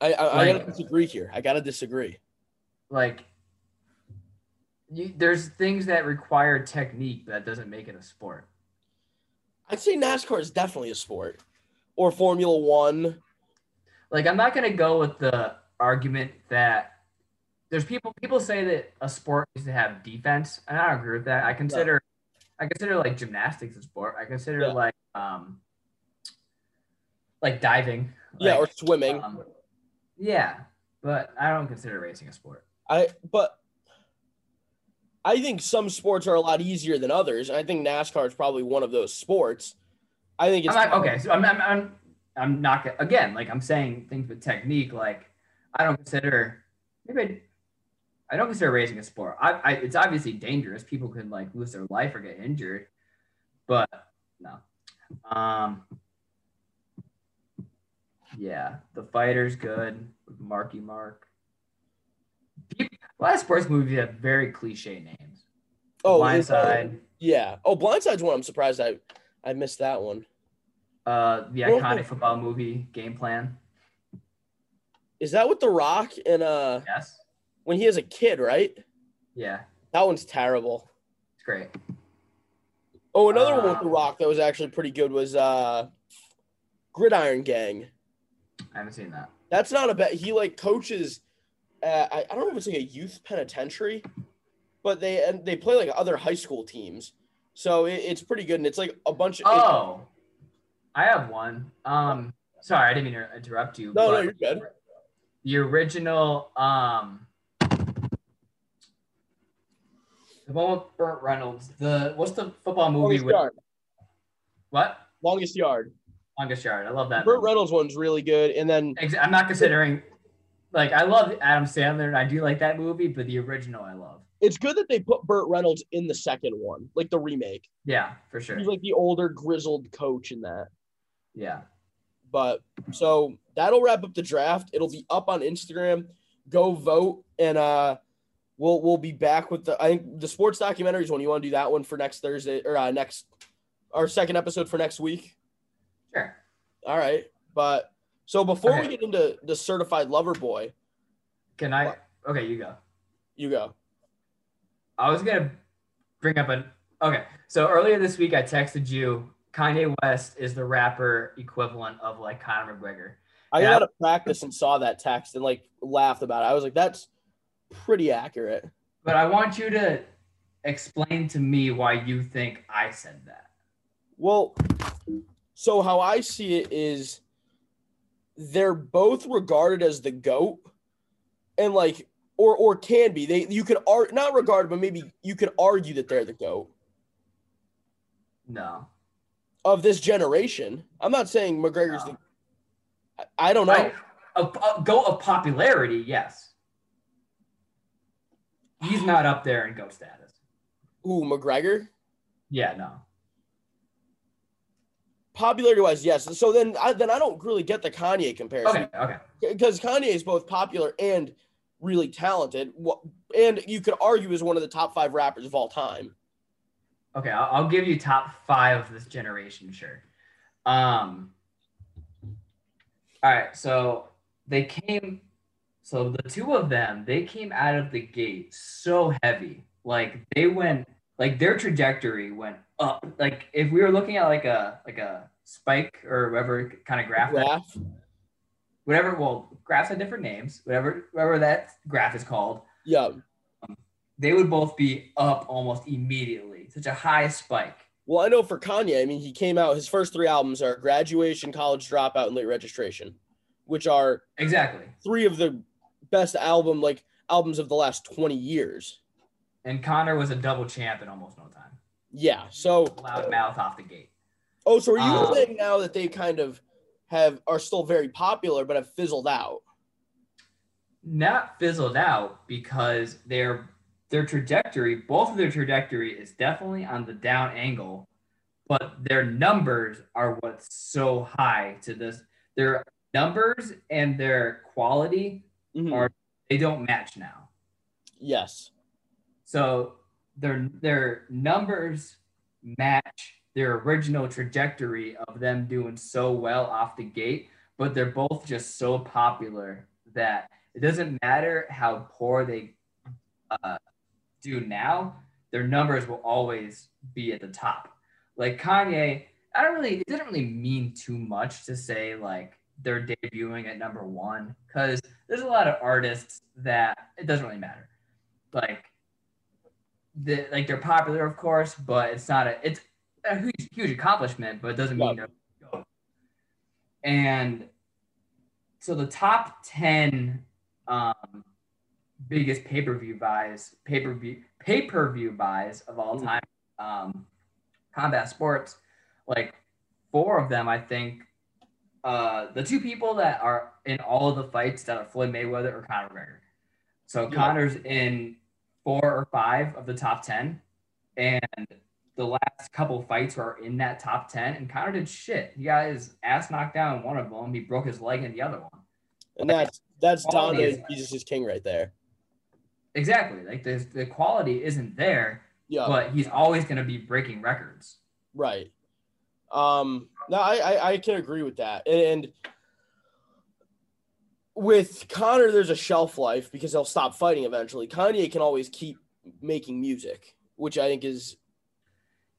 I I, I gotta disagree here. I gotta disagree. Like, you, there's things that require technique, that doesn't make it a sport. I'd say NASCAR is definitely a sport, or Formula One. Like, I'm not gonna go with the argument that there's people people say that a sport needs to have defense, and I don't agree with that. I consider I consider like gymnastics a sport. I consider Yeah. like um like diving. Yeah, or swimming. um, yeah, but I don't consider racing a sport. I but I think some sports are a lot easier than others. and I think NASCAR is probably one of those sports. I think it's I'm not, okay, so I'm, I'm, I'm, I'm not again like I'm saying things with technique. Like I don't consider maybe I, don't consider racing a sport. I, I it's obviously dangerous. People could like lose their life or get injured, but no. Um. Yeah, the fighter's good Marky Mark. People, a lot of sports movies have very cliche names. oh Blindside, yeah. Oh, Blindside's one. I'm surprised I I missed that one. uh, the Well, iconic football movie Game Plan. Is that with The Rock and uh Yes. When he has a kid, right? Yeah, That one's terrible. it's great. Oh, another one with Uh, The Rock that was actually pretty good was uh Gridiron Gang. I haven't seen that. That's not a bad. He like coaches. Uh, I, I don't know if it's like a youth penitentiary, but they and they play like other high school teams. So it, it's pretty good, and it's like a bunch of. Oh, I have one. Um, sorry, I didn't mean to interrupt you. no, no, you're good. The original, um, the one with Burt Reynolds. The what's the football movie Longest with yard. what? Longest yard. Longest Yard. I love that. Burt movie. Reynolds one's really good, and then I'm not considering. Like I love Adam Sandler and I do like that movie, but the original I love. it's good that they put Burt Reynolds in the second one, like the remake. Yeah, for sure. He's like the older, grizzled coach in that. Yeah. But so that'll wrap up the draft. It'll be up on Instagram. Go vote, and uh, we'll we'll be back with the I think the sports documentaries one. You want to do that one for next Thursday or uh, next our second episode for next week? Sure. All right. But so before we get into the certified lover boy, Can I? Okay, you go. you go. I was gonna bring up an okay. So earlier this week, I texted you. Kanye West is the rapper equivalent of like Conor McGregor. I got to practice and saw that text and like laughed about it. I was like, that's pretty accurate. But I want you to explain to me why you think I said that. Well, so how I see it is they're both regarded as the goat and like or or can be. They you could ar- not regard but maybe you could argue that they're the goat No. of this generation. I'm not saying McGregor's No. the I, I don't know. a goat of popularity, yes. He's not up there in GOAT status. Ooh, McGregor. Yeah, no. Popularity wise, yes. So then, I, then I don't really get the Kanye comparison Okay, okay. because Kanye is both popular and really talented. And you could argue is one of the top five rappers of all time. Okay, I'll, I'll give you top five of this generation, sure. Um, all right, so they came, so the two of them, they came out of the gate so heavy. Like they went, like their trajectory went up. Like if we were looking at like a like a spike or whatever kind of graph, that- whatever. Well, graphs have different names. Whatever, whatever that graph is called. Yeah. Um, they would both be up almost immediately. Such a high spike. Well, I know for Kanye, I mean, he came out, his first three albums are Graduation, College Dropout, and Late Registration, which are Exactly. three of the best album, like albums of the last 20 years. And Conor was a double champ in almost no time. Yeah. So, Loud mouth off the gate. oh, so are you Um, saying now that they kind of have, are still very popular, but have fizzled out? Not fizzled out because their their trajectory, both of their trajectory is definitely on the down angle, but their numbers are what's so high to this. Their numbers and their quality Mhm. are they don't match now. Yes. So their their numbers match their original trajectory of them doing so well off the gate, but they're both just so popular that it doesn't matter how poor they uh, do now, their numbers will always be at the top. Like Kanye, I don't really it didn't really mean too much to say like they're debuting at number one because there's a lot of artists that it doesn't really matter. Like the like they're popular, of course, but it's not a it's a huge huge accomplishment, but it doesn't mean they're. And so the top ten um, biggest pay per view buys, pay per view pay per view buys of all time, um, combat sports, like four of them, I think. Uh, the two people that are in all of the fights that are Floyd Mayweather or Conor McGregor. So Yeah. Conor's in four or five of the top ten, and the last couple fights were in that top ten. And Conor did shit. He got his ass knocked down in one of them. He broke his leg in the other one. And that's, that's Quality Donda, is- Jesus is King right there. Exactly. Like the the quality isn't there, Yeah. but he's always going to be breaking records. Right. Um, no, I, I, I can agree with that. And with Conor, there's a shelf life because he'll stop fighting eventually. Kanye can always keep making music, which I think is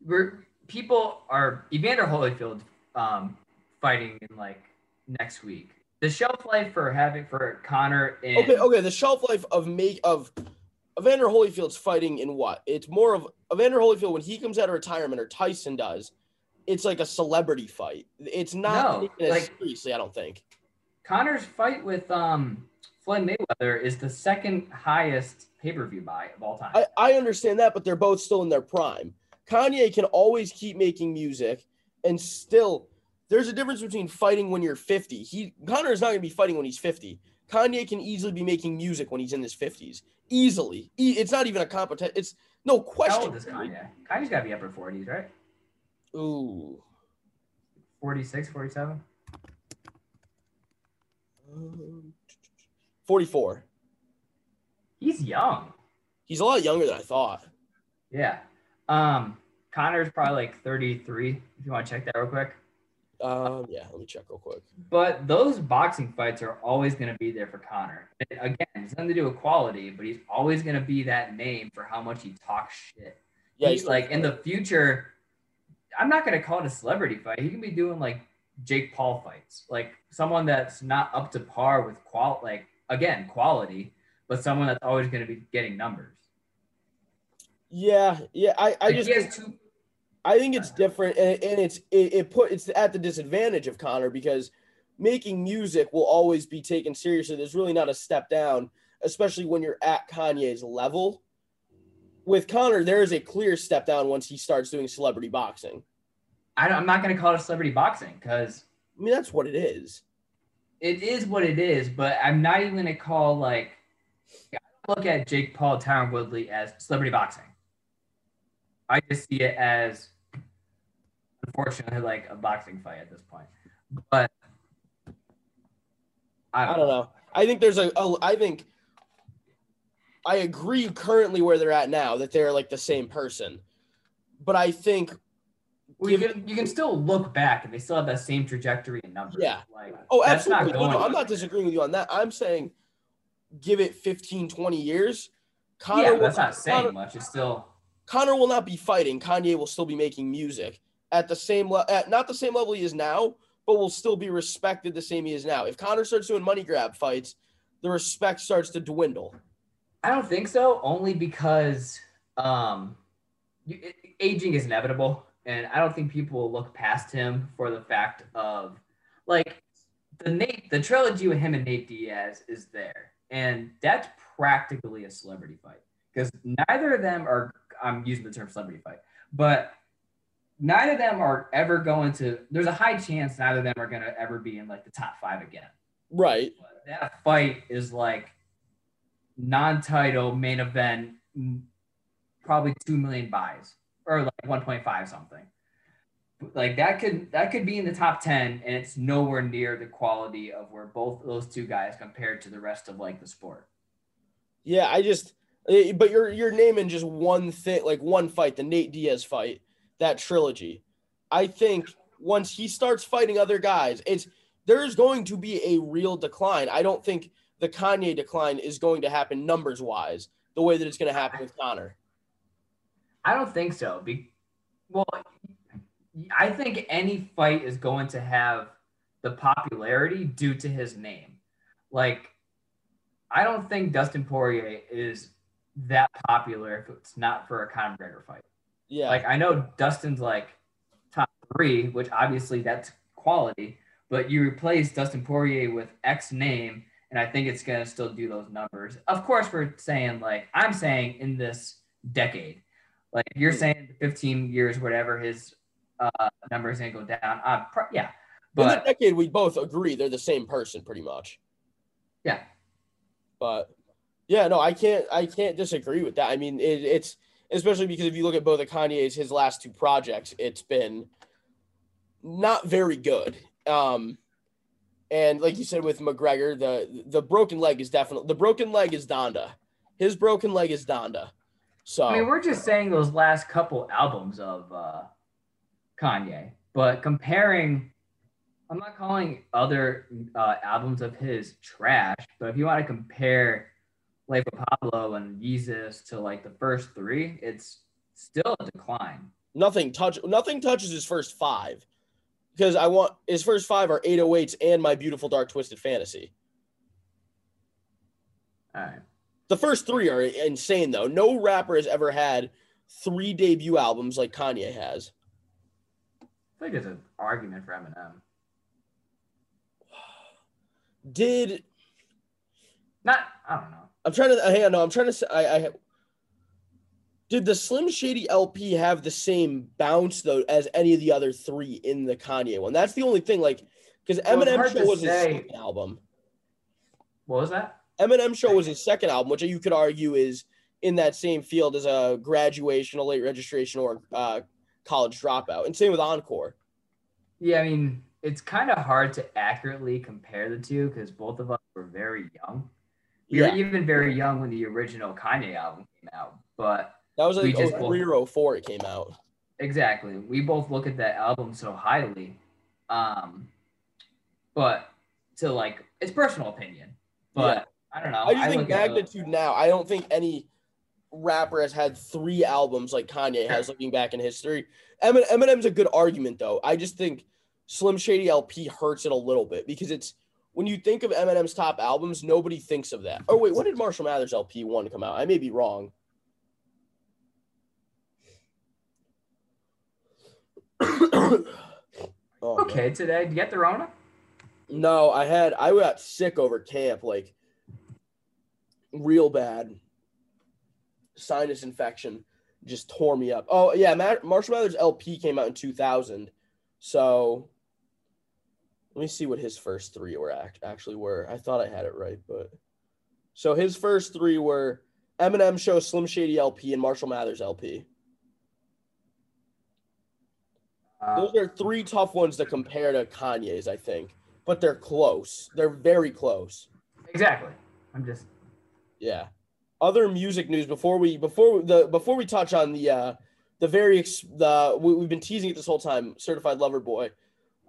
We're people are Evander Holyfield um, fighting in like next week. The shelf life for having for Conor in okay. Okay, the shelf life of make of Evander Holyfield's fighting in what? It's more of Evander Holyfield when he comes out of retirement or Tyson does. It's like a celebrity fight. It's not No, like- seriously. I don't think. Conor's fight with um, Floyd Mayweather is the second highest pay per view buy of all time. I, I understand that, but they're both still in their prime. Kanye can always keep making music and still there's a difference between fighting when you're 50. He Connor is not gonna be fighting when he's 50. Kanye can easily be making music when he's in his 50s. Easily. E- it's not even a competition. It's no How question. old is Kanye? Kanye's got to be upper 40s, right? Ooh. 46, 47? Um, 44. He's young. He's a lot younger than I thought. Yeah. Um, Conor's probably like 33, if you want to check that real quick. Um, yeah, let me check real quick. But those boxing fights are always going to be there for Conor. Again, it's nothing to do with quality, but he's always going to be that name for how much he talks shit. Yeah, he's he's like in the future. I'm not going to call it a celebrity fight. He can be doing like Jake Paul fights, like someone that's not up to par with qual, like again quality, but someone that's always going to be getting numbers. Yeah, yeah. I, I Like, just he has two. I think it's different, and, and it's it, it put it's at the disadvantage of Conor because making music will always be taken seriously. There's really not a step down, especially when you're at Kanye's level. With Conor, there is a clear step down once he starts doing celebrity boxing. I don't, I'm not going to call it celebrity boxing because I mean, that's what it is. it is what it is, but I'm not even gonna call like I look at Jake Paul, Tyron Woodley as celebrity boxing. I just see it as, unfortunately, like a boxing fight at this point. But I I don't, don't know. I think there's a, a I think I agree currently where they're at now that they're like the same person. But I think Well, you, can, you can still look back and they still have that same trajectory and numbers. Yeah. Like, Oh, that's not absolutely. No, no, I'm not disagreeing with you on that. I'm saying give it 15, 20 years. Conor, yeah, will, that's not saying Conor, much. It's still Conor will not be fighting. Kanye will still be making music at the same level, at not the same level he is now, but will still be respected the same he is now. If Conor starts doing money grab fights, the respect starts to dwindle. I don't think so, only because um, it, aging is inevitable, and I don't think people will look past him for the fact of like the Nate, the trilogy with him and Nate Diaz is there, and that's practically a celebrity fight because neither of them are. I'm using the term celebrity fight, but neither of them are ever going to. There's a high chance neither of them are going to ever be in like the top five again. Right. But that fight is like non-title main event, probably two million buys or like 1.5 something. Like that could that could be in the top 10 and it's nowhere near the quality of where both those two guys compared to the rest of like the sport. Yeah, I just eh, but you're you're naming just one thing, like one fight, the Nate Diaz fight, that trilogy. I think once he starts fighting other guys, it's there's going to be a real decline. I don't think the Kanye decline is going to happen numbers wise the way that it's going to happen with Conor. I don't think so. Be- well, I think any fight is going to have the popularity due to his name. Like, I don't think Dustin Poirier is that popular if it's not for a Conor McGregor fight. Yeah. Like, I know Dustin's like top three, which obviously that's quality, but you replace Dustin Poirier with X name, and I think it's going to still do those numbers. Of course, we're saying, like, I'm saying in this decade, like you're Hmm. saying 15 years, whatever, his uh, numbers going to go down. Uh, pro- yeah. in the But decade, we both agree they're the same person pretty much. yeah, But yeah, no, I can't I can't disagree with that. I mean, it, it's especially because if you look at both of Kanye's his last two projects, it's been not very good. Um, and like you said with McGregor, the the broken leg is definitely the broken leg is Donda. His broken leg is Donda. So I mean, we're just saying those last couple albums of uh, Kanye, but comparing, I'm not calling other uh, albums of his trash, but if you want to compare Life of Pablo and Jesus to like the first three, it's still a decline. nothing touch nothing touches his first five. Because I want his first five are 808s and my beautiful dark twisted fantasy. All right. The first three are insane though. No rapper has ever had three debut albums like Kanye has. I think it's an argument for Eminem. Did Not, I don't know. I'm trying to hang on? No, I'm trying to say. I, I did the Slim Shady LP have the same bounce though as any of the other three in the Kanye one? That's the only thing. Like, because Well, Eminem hard Show was his second album. What was that? Eminem Show was his second album, which you could argue is in that same field as a graduation, a late registration, or uh, college dropout. And same with Encore. Yeah, I mean, it's kind of hard to accurately compare the two because both of us were very young. We Yeah, were even very young when the original Kanye album came out. But that was like just 03 or 04 it came out. exactly, we both look at that album so highly. Um, but to like, it's personal opinion. But I don't know. I just think at magnitude now. I don't think any rapper has had three albums like Kanye has looking back in history. Emin- Eminem's a good argument though. I just think Slim Shady LP hurts it a little bit because it's when you think of Eminem's top albums, nobody thinks of that. Oh wait, when did Marshall Mathers LP one come out? I may be wrong. oh, man. okay, today, do you get the Rona? No, I had I got sick over camp, like real bad. Sinus infection just tore me up. Oh yeah, Ma- Marshall Mathers LP came out in 2000, so let me see what his first three were act- actually were. I thought I had it right, but So his first three were Eminem Show, Slim Shady LP, and Marshall Mathers LP. Uh, Those are three tough ones to compare to Kanye's, I think, but they're close. They're very close. exactly. I'm just Yeah. Other music news before we before the before we touch on the uh the very ex- the we, we've been teasing it this whole time. Certified Lover Boy,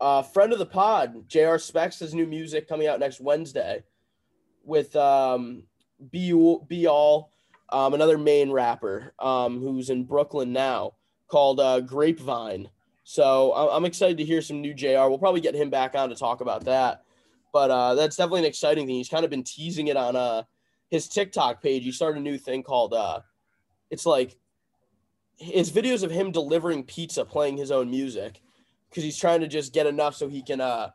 uh, friend of the pod, Jr. Specs has new music coming out next Wednesday with um be be all um another main rapper um who's in Brooklyn now called uh Grapevine. So I'm excited to hear some new Jr. We'll probably get him back on to talk about that. But uh, that's definitely an exciting thing. He's kind of been teasing it on uh his TikTok page. He started a new thing called uh it's like it's videos of him delivering pizza playing his own music because he's trying to just get enough so he can uh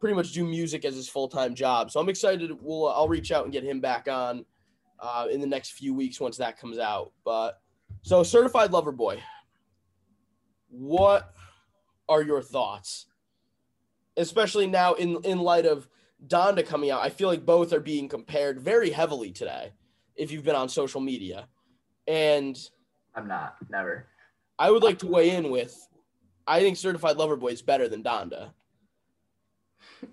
pretty much do music as his full-time job. So I'm excited we'll I'll reach out and get him back on uh in the next few weeks once that comes out. But so certified lover boy. What are your thoughts? Especially now in in light of Donda coming out, I feel like both are being compared very heavily today. If you've been on social media, and I'm not never. I would like to weigh in with, I think Certified Lover Boy is better than Donda.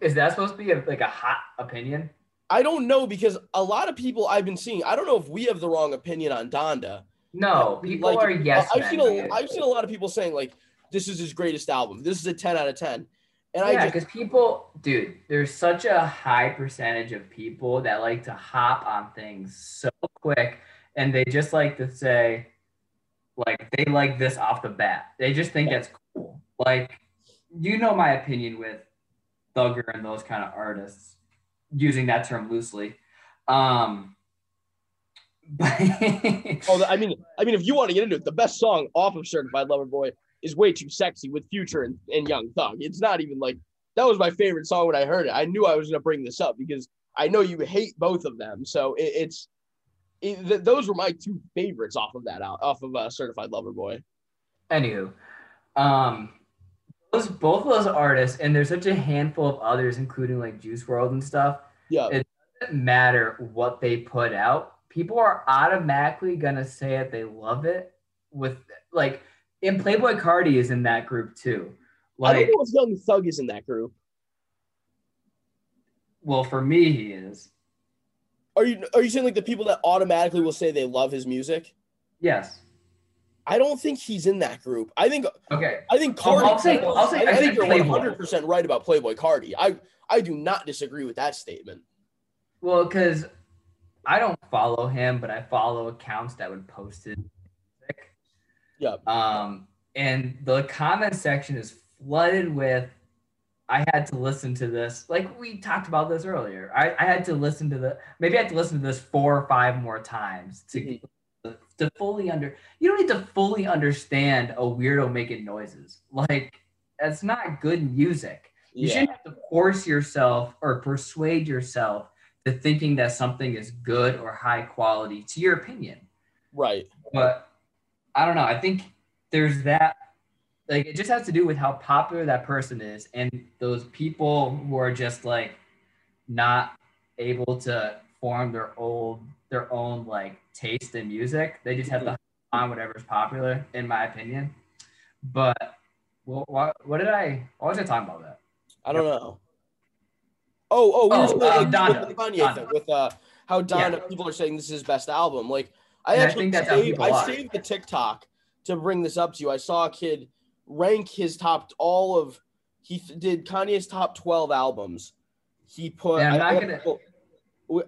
Is that supposed to be a, like a hot opinion? I don't know because a lot of people I've been seeing, I don't know if we have the wrong opinion on Donda. No, people Like, are yes. I've men, seen a. I've seen a lot of people saying like, this is his greatest album. This is a ten out of ten, and yeah, I just because people, dude, there's such a high percentage of people that like to hop on things so quick, and they just like to say, like they like this off the bat. They just think that's cool. Like, you know my opinion with Thugger and those kind of artists, using that term loosely. Um, but Oh, I mean, I mean, if you want to get into it, the best song off of Certified Lover Boy is "Way Too Sexy" with Future and, and Young Thug. It's not even like that was my favorite song when I heard it. I knew I was going to bring this up because I know you hate both of them, so it, it's it, th- those were my two favorites off of that out off of uh, Certified Lover Boy. Anywho, um, those both of those artists, and there's such a handful of others, including like Juice WRLD and stuff. Yeah, It- Doesn't matter what they put out, people are automatically gonna say that they love it. With like, and Playboi Carti is in that group too. I don't Like, know if Young Thug is in that group. well, for me, he is. Are you are you saying like the people that automatically will say they love his music? Yes. I don't think he's in that group. I think Okay. I think Carti. I'll say- I'll say- I, I think you're 100 percent right about Playboi Carti. I I do not disagree with that statement. Well, because I don't follow him, but I follow accounts that would post music. Yeah. Um, and the comment section is flooded with. I had to listen to this. Like we talked about this earlier. I, I had to listen to the maybe I had to listen to this four or five more times to Mhm. to fully under. You don't need to fully understand a weirdo making noises. Like that's not good music. You Yeah. shouldn't have to force yourself or persuade yourself to thinking that something is good or high quality to your opinion. Right. But I don't know. I think there's that. Like it just has to do with how popular that person is, and those people who are just like not able to form their own their own like taste in music. They just have to on whatever's popular, in my opinion. But well, what, what did I? What was I talking about that? I don't know. Oh, oh, we Oh, were uh, like, Donda. with the Kanye Donda. thing, with uh, how Donda Yeah. people are saying this is his best album. Like, I And I actually think that's saved, I saved the TikTok to bring this up to you. I saw a kid rank his top all of he did Kanye's top twelve albums. He put. Yeah, I'm not I- gonna-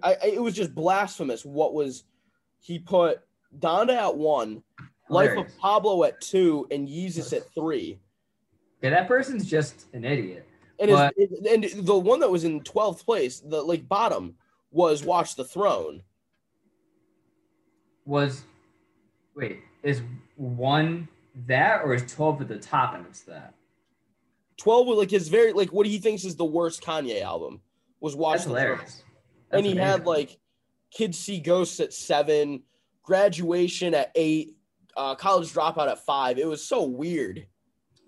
I, I, it was just blasphemous. What was he put Donda at one, Life of Pablo at two, and Yeezus at three. Yeah, that person's just an idiot. And his, and the one that was in twelfth place, the like bottom, was Watch the Throne. Was wait, is one that or is twelve at the top and it's that? Twelve was like his very like what he thinks is the worst Kanye album was Watch That's hilarious. and That's he had like Kids See Ghosts at seven, Graduation at eight, uh, College Dropout at five. It was so weird.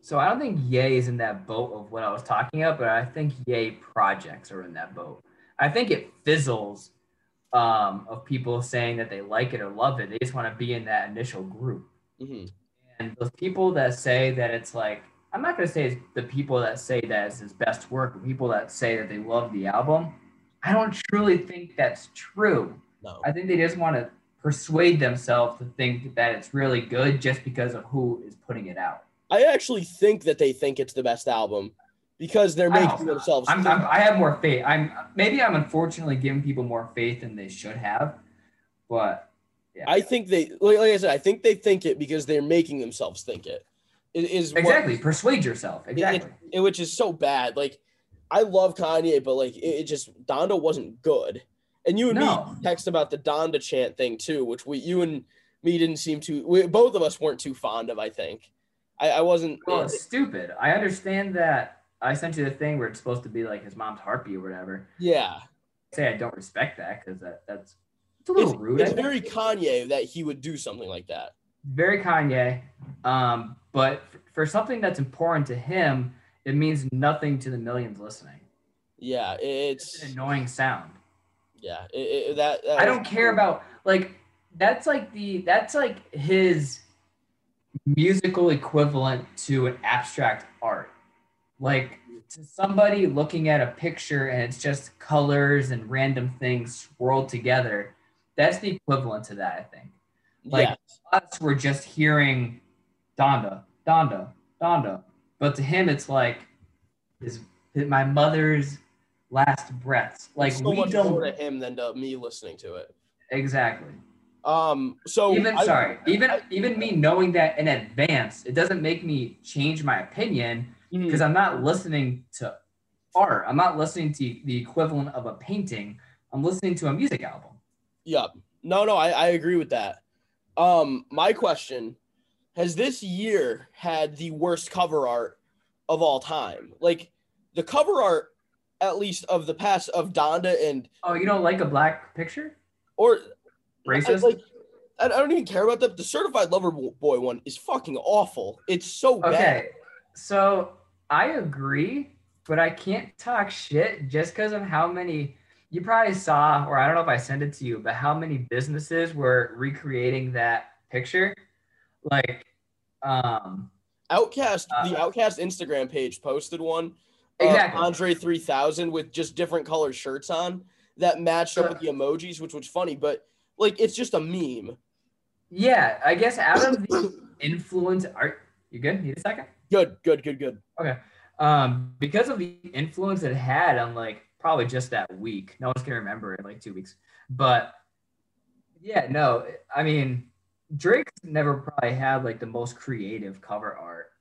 So I don't think Ye is in that boat of what I was talking about, but I think Ye projects are in that boat. I think it fizzles um, of people saying that they like it or love it. They just want to be in that initial group. hmm And those people that say that it's like, I'm not going to say it's the people that say that it's his best work, but people that say that they love the album. I don't truly think that's true. No. I think they just want to persuade themselves to think that it's really good just because of who is putting it out. I actually think that they think it's the best album because they're making themselves. I'm, I'm, I have more faith. I'm maybe I'm unfortunately giving people more faith than they should have, but yeah, I think they, like, I said, I think they think it because they're making themselves think it. It is what- exactly persuade yourself. Exactly. it- which is so bad. Like, I love Kanye, but like, it, it just Donda wasn't good. And you and No. me text about the Donda chant thing too, which we, you and me didn't seem to. We, both of us weren't too fond of. I think. I, I wasn't. Well, it's stupid. I understand that. I sent you the thing where it's supposed to be like his mom's heartbeat or whatever. yeah, say I don't respect that because that that's it's a little it's, rude. I it's very Kanye that he would do something like that. very Kanye. Um, but f- for something that's important to him, it means nothing to the millions listening. Yeah, It's it's an annoying sound. yeah. It, it, that, that I don't care about like that's like the that's like his musical equivalent to an abstract art. Like to somebody looking at a picture and it's just colors and random things swirled together, that's the equivalent to that, I think. Like yeah. us were just hearing Donda, Donda, Donda. But to him it's like his, my mother's last breaths. Like so we much don't more to him than to me listening to it. exactly. Um. So even I- sorry, even even me knowing that in advance, it doesn't make me change my opinion Because I'm not listening to art. I'm not listening to the equivalent of a painting. I'm listening to a music album. Yep. No, no, I, I agree with that. Um, my question has this year had the worst cover art of all time? Like the cover art, at least of the past of Donda and Oh, you don't like a black picture? or I, Racist? like I, I don't even care about that. The certified lover boy one is fucking awful. It's so bad. Okay, so I agree, but I can't talk shit just because of how many. You probably saw, or I don't know if I sent it to you, but how many businesses were recreating that picture? Like, um, OutKast, the Uh, OutKast Instagram page posted one. Exactly. Andre 3000 with just different colored shirts on that matched up with the emojis, which was funny, but like it's just a meme. yeah, I guess out of the influence, art. You good? Need a second? Good, good, good, good. Okay. Um, because of the influence it had on like probably just that week. No one's gonna remember it like two weeks. But yeah, no, I mean Drake's never probably had like the most creative cover art.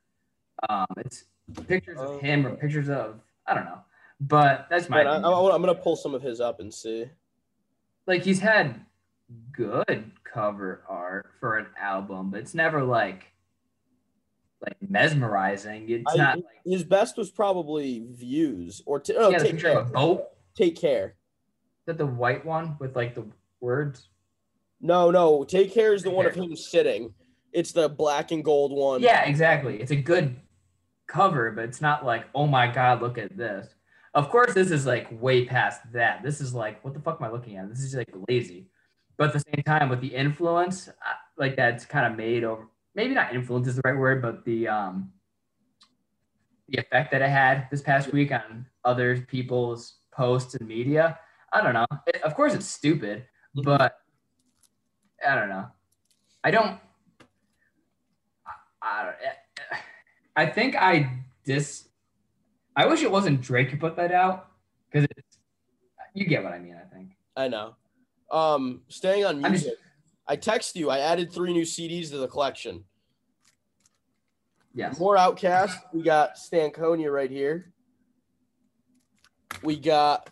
Um, it's pictures of him or pictures of I don't know. But that's my But I, opinion. I, am gonna pull some of his up and see. like he's had good cover art for an album, but it's never like like mesmerizing. It's I- not like His best was probably views or t- oh, yeah, take care. boat. Take care. Is that the white one with like the words? No, no, take care is the Take one of him sitting. It's the black and gold one. Yeah, exactly. It's a good cover, but it's not like, oh my god, look at this. Of course, this is like way past that. This is like, what the fuck am I looking at? This is like lazy. But at the same time, with the influence, like that's kind of made over. Maybe not influence is the right word, but the um, the effect that it had this past week on other people's posts and media. I don't know. It, of course, it's stupid, but I don't know. I don't. I, I don't. I think I dis. I wish it wasn't Drake who put that out because. You get what I mean. I think. I know. Um, staying on music, I text you. I added three new CDs to the collection. Yes. More OutKast. We got Stankonia right here. We got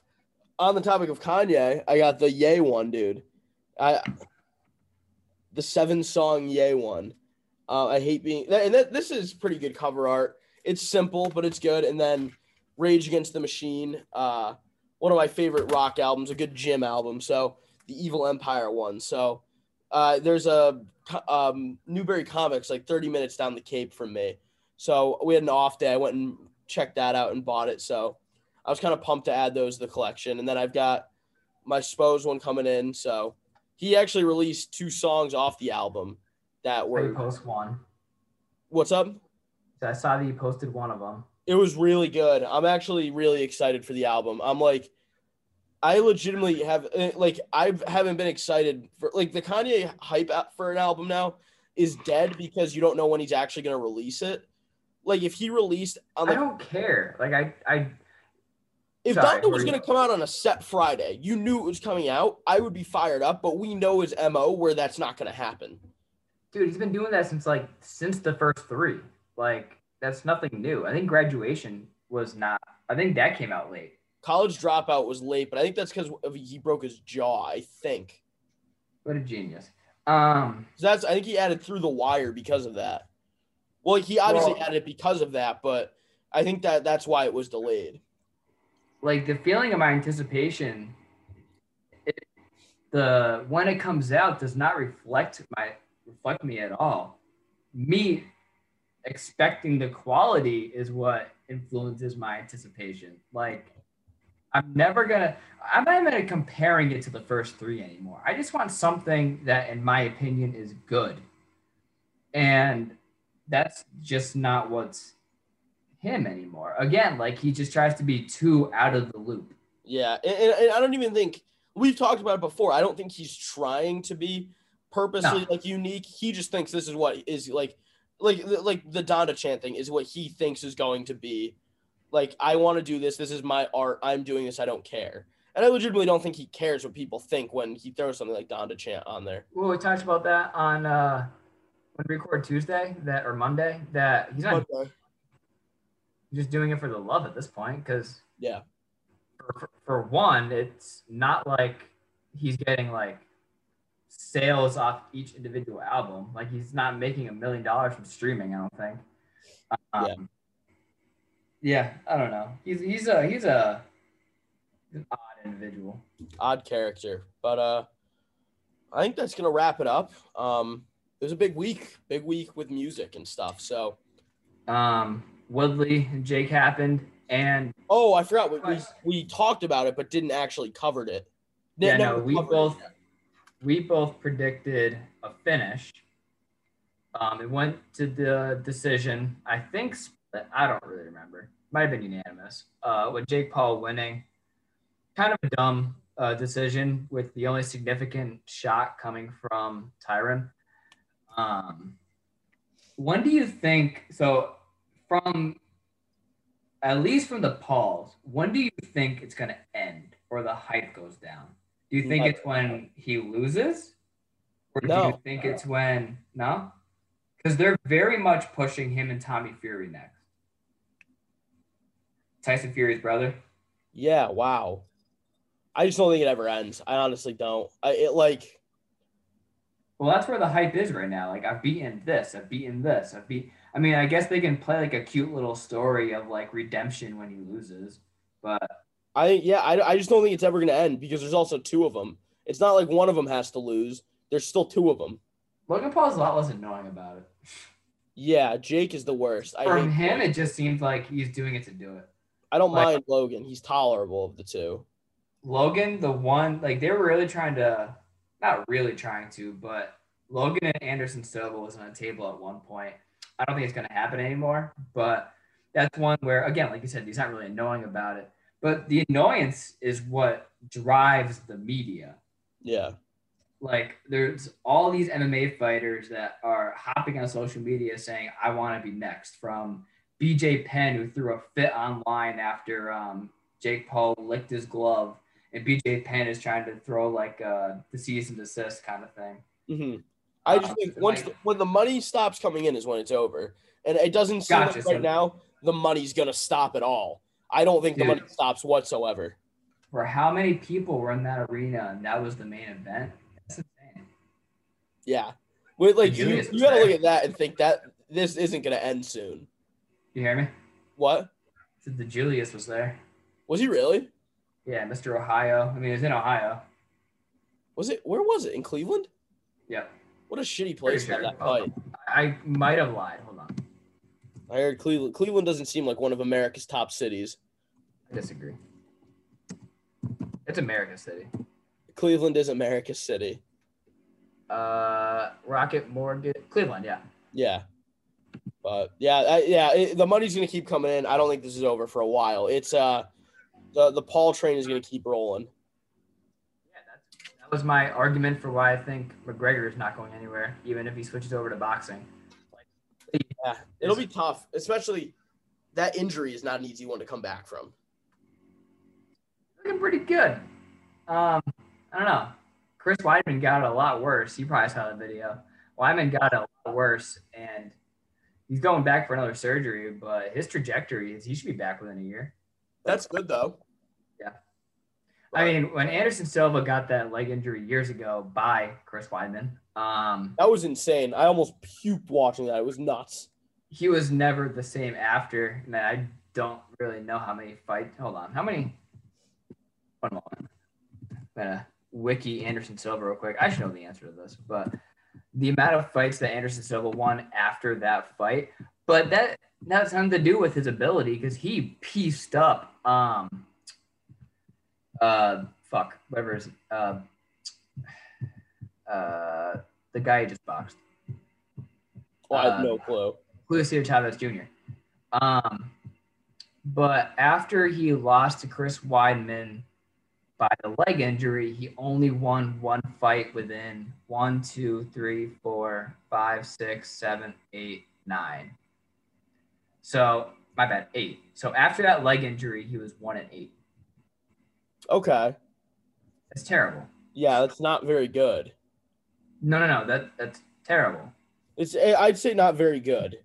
on the topic of Kanye. I got the Yay one, dude. I the seven song Yay one. Uh, I hate being and that, this is pretty good cover art. It's simple, but it's good. And then Rage Against the Machine. Uh, one of my favorite rock albums, a good gym album. So the Evil Empire one. So uh, there's a um, Newbury Comics like 30 minutes down the Cape from me. So we had an off day. I went and checked that out and bought it. So I was kind of pumped to add those to the collection. And then I've got my Spose one coming in. So he actually released two songs off the album that Where you were. post one. What's up? I saw that you posted one of them. It was really good. I'm actually really excited for the album. I'm like, I legitimately have eh, like I haven't been excited for like the Kanye hype for an album now is dead because you don't know when he's actually gonna release it. Like if he released on I don't care. Like I, I if sorry, Donda was gonna come out on a set Friday, you knew it was coming out, I would be fired up. But we know his mo where that's not gonna happen. dude, he's been doing that since like since the first three. Like that's nothing new. I think graduation was not. I think that came out late. College dropout was late, but I think that's because he broke his jaw. I think What a genius. Um, 'Cause that's I think he added through the wire because of that. Well, he obviously Well- added it because of that, but I think that that's why it was delayed. like the feeling of my anticipation, it, the when it comes out does not reflect my reflect me at all. Me expecting the quality is what influences my anticipation. Like I'm never gonna I'm not even comparing it to the first three anymore. I just want something that in my opinion is good. And that's just not what's him anymore. Again, like he just tries to be too out of the loop. Yeah, and, and- I don't even think we've talked about it before. I don't think he's trying to be purposely No. like unique. He just thinks this is what is like, like like the Donda chant thing is what he thinks is going to be. Like I want to do this. This is my art. I'm doing this. I don't care. And I legitimately don't think he cares what people think when he throws something like Donda chant on there. Well, we talked about that on uh when we record Tuesday that or Monday that he's not just doing it for the love at this point because Yeah. for, for, for one, it's not like he's getting like sales off each individual album. Like he's not making a million dollars from streaming. I don't think. Um, Yeah. Yeah. I don't know. He's he's a he's a an odd individual. odd character. But uh I think that's gonna wrap it up. Um it was a big week, big week with music and stuff. So Um, Woodley and Jake happened, and oh I forgot we, we, we talked about it but didn't actually covered it. Yeah, no, we covered it. both we both predicted a finish. Um, it went to the decision. I think split. I don't really remember. Might have been unanimous. Uh, with Jake Paul winning, kind of a dumb uh, decision with the only significant shot coming from Tyron. Um, when do you think? So, from at least from the Pauls, when do you think it's going to end or the hype goes down? Do you think it's when he loses? Or do No. you think it's when, no? Because they're very much pushing him and Tommy Fury next. Tyson Fury's brother. Yeah, wow. I just don't think it ever ends. I honestly don't. I it like Well, that's where the hype is right now. Like, I've beaten this, I've beaten this, I've beat. I mean, I guess they can play like a cute little story of like redemption when he loses, but I yeah, I, I just don't think it's ever gonna end because there's also two of them. It's not like one of them has to lose. There's still two of them. Logan Paul's a lot less annoying about it. Yeah, Jake is the worst. I From him, it just seems like he's doing it to do it. I don't like- mind Logan. He's tolerable of the two. Logan, the one like they were really trying to, not really trying to, but Logan and Anderson Silva was on a table at one point. I don't think it's going to happen anymore, but that's one where again, like you said, he's not really annoying about it. But the annoyance is what drives the media. Yeah. Like there's all these MMA fighters that are hopping on social media saying, "I want to be next." From BJ Penn, who threw a fit online after um, Jake Paul licked his glove, and BJ Penn is trying to throw like uh, the cease and desist kind of thing. hmm I just Um, think once like- the, when the money stops coming in is when it's over, and it doesn't seem Gotcha, like so- right now the money's gonna stop at all. I don't think the money stops whatsoever. For how many people were in that arena and that was the main event? That's insane. Yeah, Wait, like you, you gotta look at that and think that this isn't gonna end soon. You hear me? What Said the Julius was there. was he really? Yeah, Mr. Ohio. I mean, it's in Ohio. Was it? Where was it? In Cleveland? Yeah. What a shitty place for that sure. fight. I might have lied. Hold on. I heard Cleveland. Cleveland doesn't seem like one of America's top cities. I disagree. It's America's City. Cleveland is America's city. Uh, Rocket Mortgage, Cleveland, yeah. Yeah. But yeah, I, yeah, it, the money's gonna keep coming in. I don't think this is over for a while. It's uh, the the Paul train is gonna keep rolling. Yeah, that's, that was my argument for why I think McGregor is not going anywhere, even if he switches over to boxing. Yeah, it'll be tough, especially that injury is not an easy one to come back from. Looking pretty good. Um, I don't know. Chris Weidman got it a lot worse. You probably saw the video. Weidman got a lot worse, and he's going back for another surgery. But his trajectory is he should be back within a year. That's good though. Yeah. I mean, when Anderson Silva got that leg injury years ago by Chris Weidman, um, That was insane. I almost puked watching that. It was nuts. he was never the same after. And I don't really know how many fights. Hold on, how many? One moment. I'm gonna wiki Anderson Silva real quick. I should know the answer to this, but the amount of fights that Anderson Silva won after that fight, but that that has something to do with his ability because he pieced up. Um. Uh, fuck, whatever is uh, uh, the guy he just boxed. Well, I have Uh, no clue. Julio Chavez Jr. Um, but after he lost to Chris Weidman by the leg injury, he only won one fight within one, two, three, four, five, six, seven, eight, nine. So my bad, eight. So after that leg injury, he was one and eight. Okay. That's terrible. Yeah, that's not very good. No, no, no. That that's terrible. It's eh, I'd say not very good.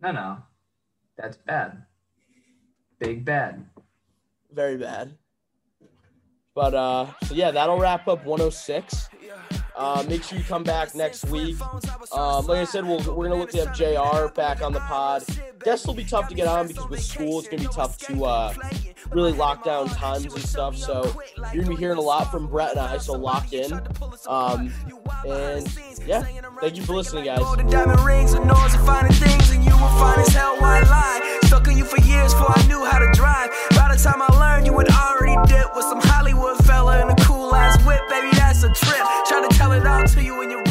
No, no. That's bad. Big bad. Very bad. But uh so yeah, that'll wrap up 106. Uh, make sure you come back next week. Um, like I said, we'll, we're gonna look to have Jr. back on the pod. Guess will be tough to get on because with school, it's gonna be tough to uh, really lock down times and stuff. So you're gonna be hearing a lot from Brett and I. So lock in. Um, and yeah, thank you for listening, guys. The diamond rings and noise and finding things, and you as hell why lie. Stuck on you for years before I knew how to drive. By the time I learned, you had already dipped with some Hollywood fella in a cool ass whip, baby. That's a trip. Try to tell it all to you in your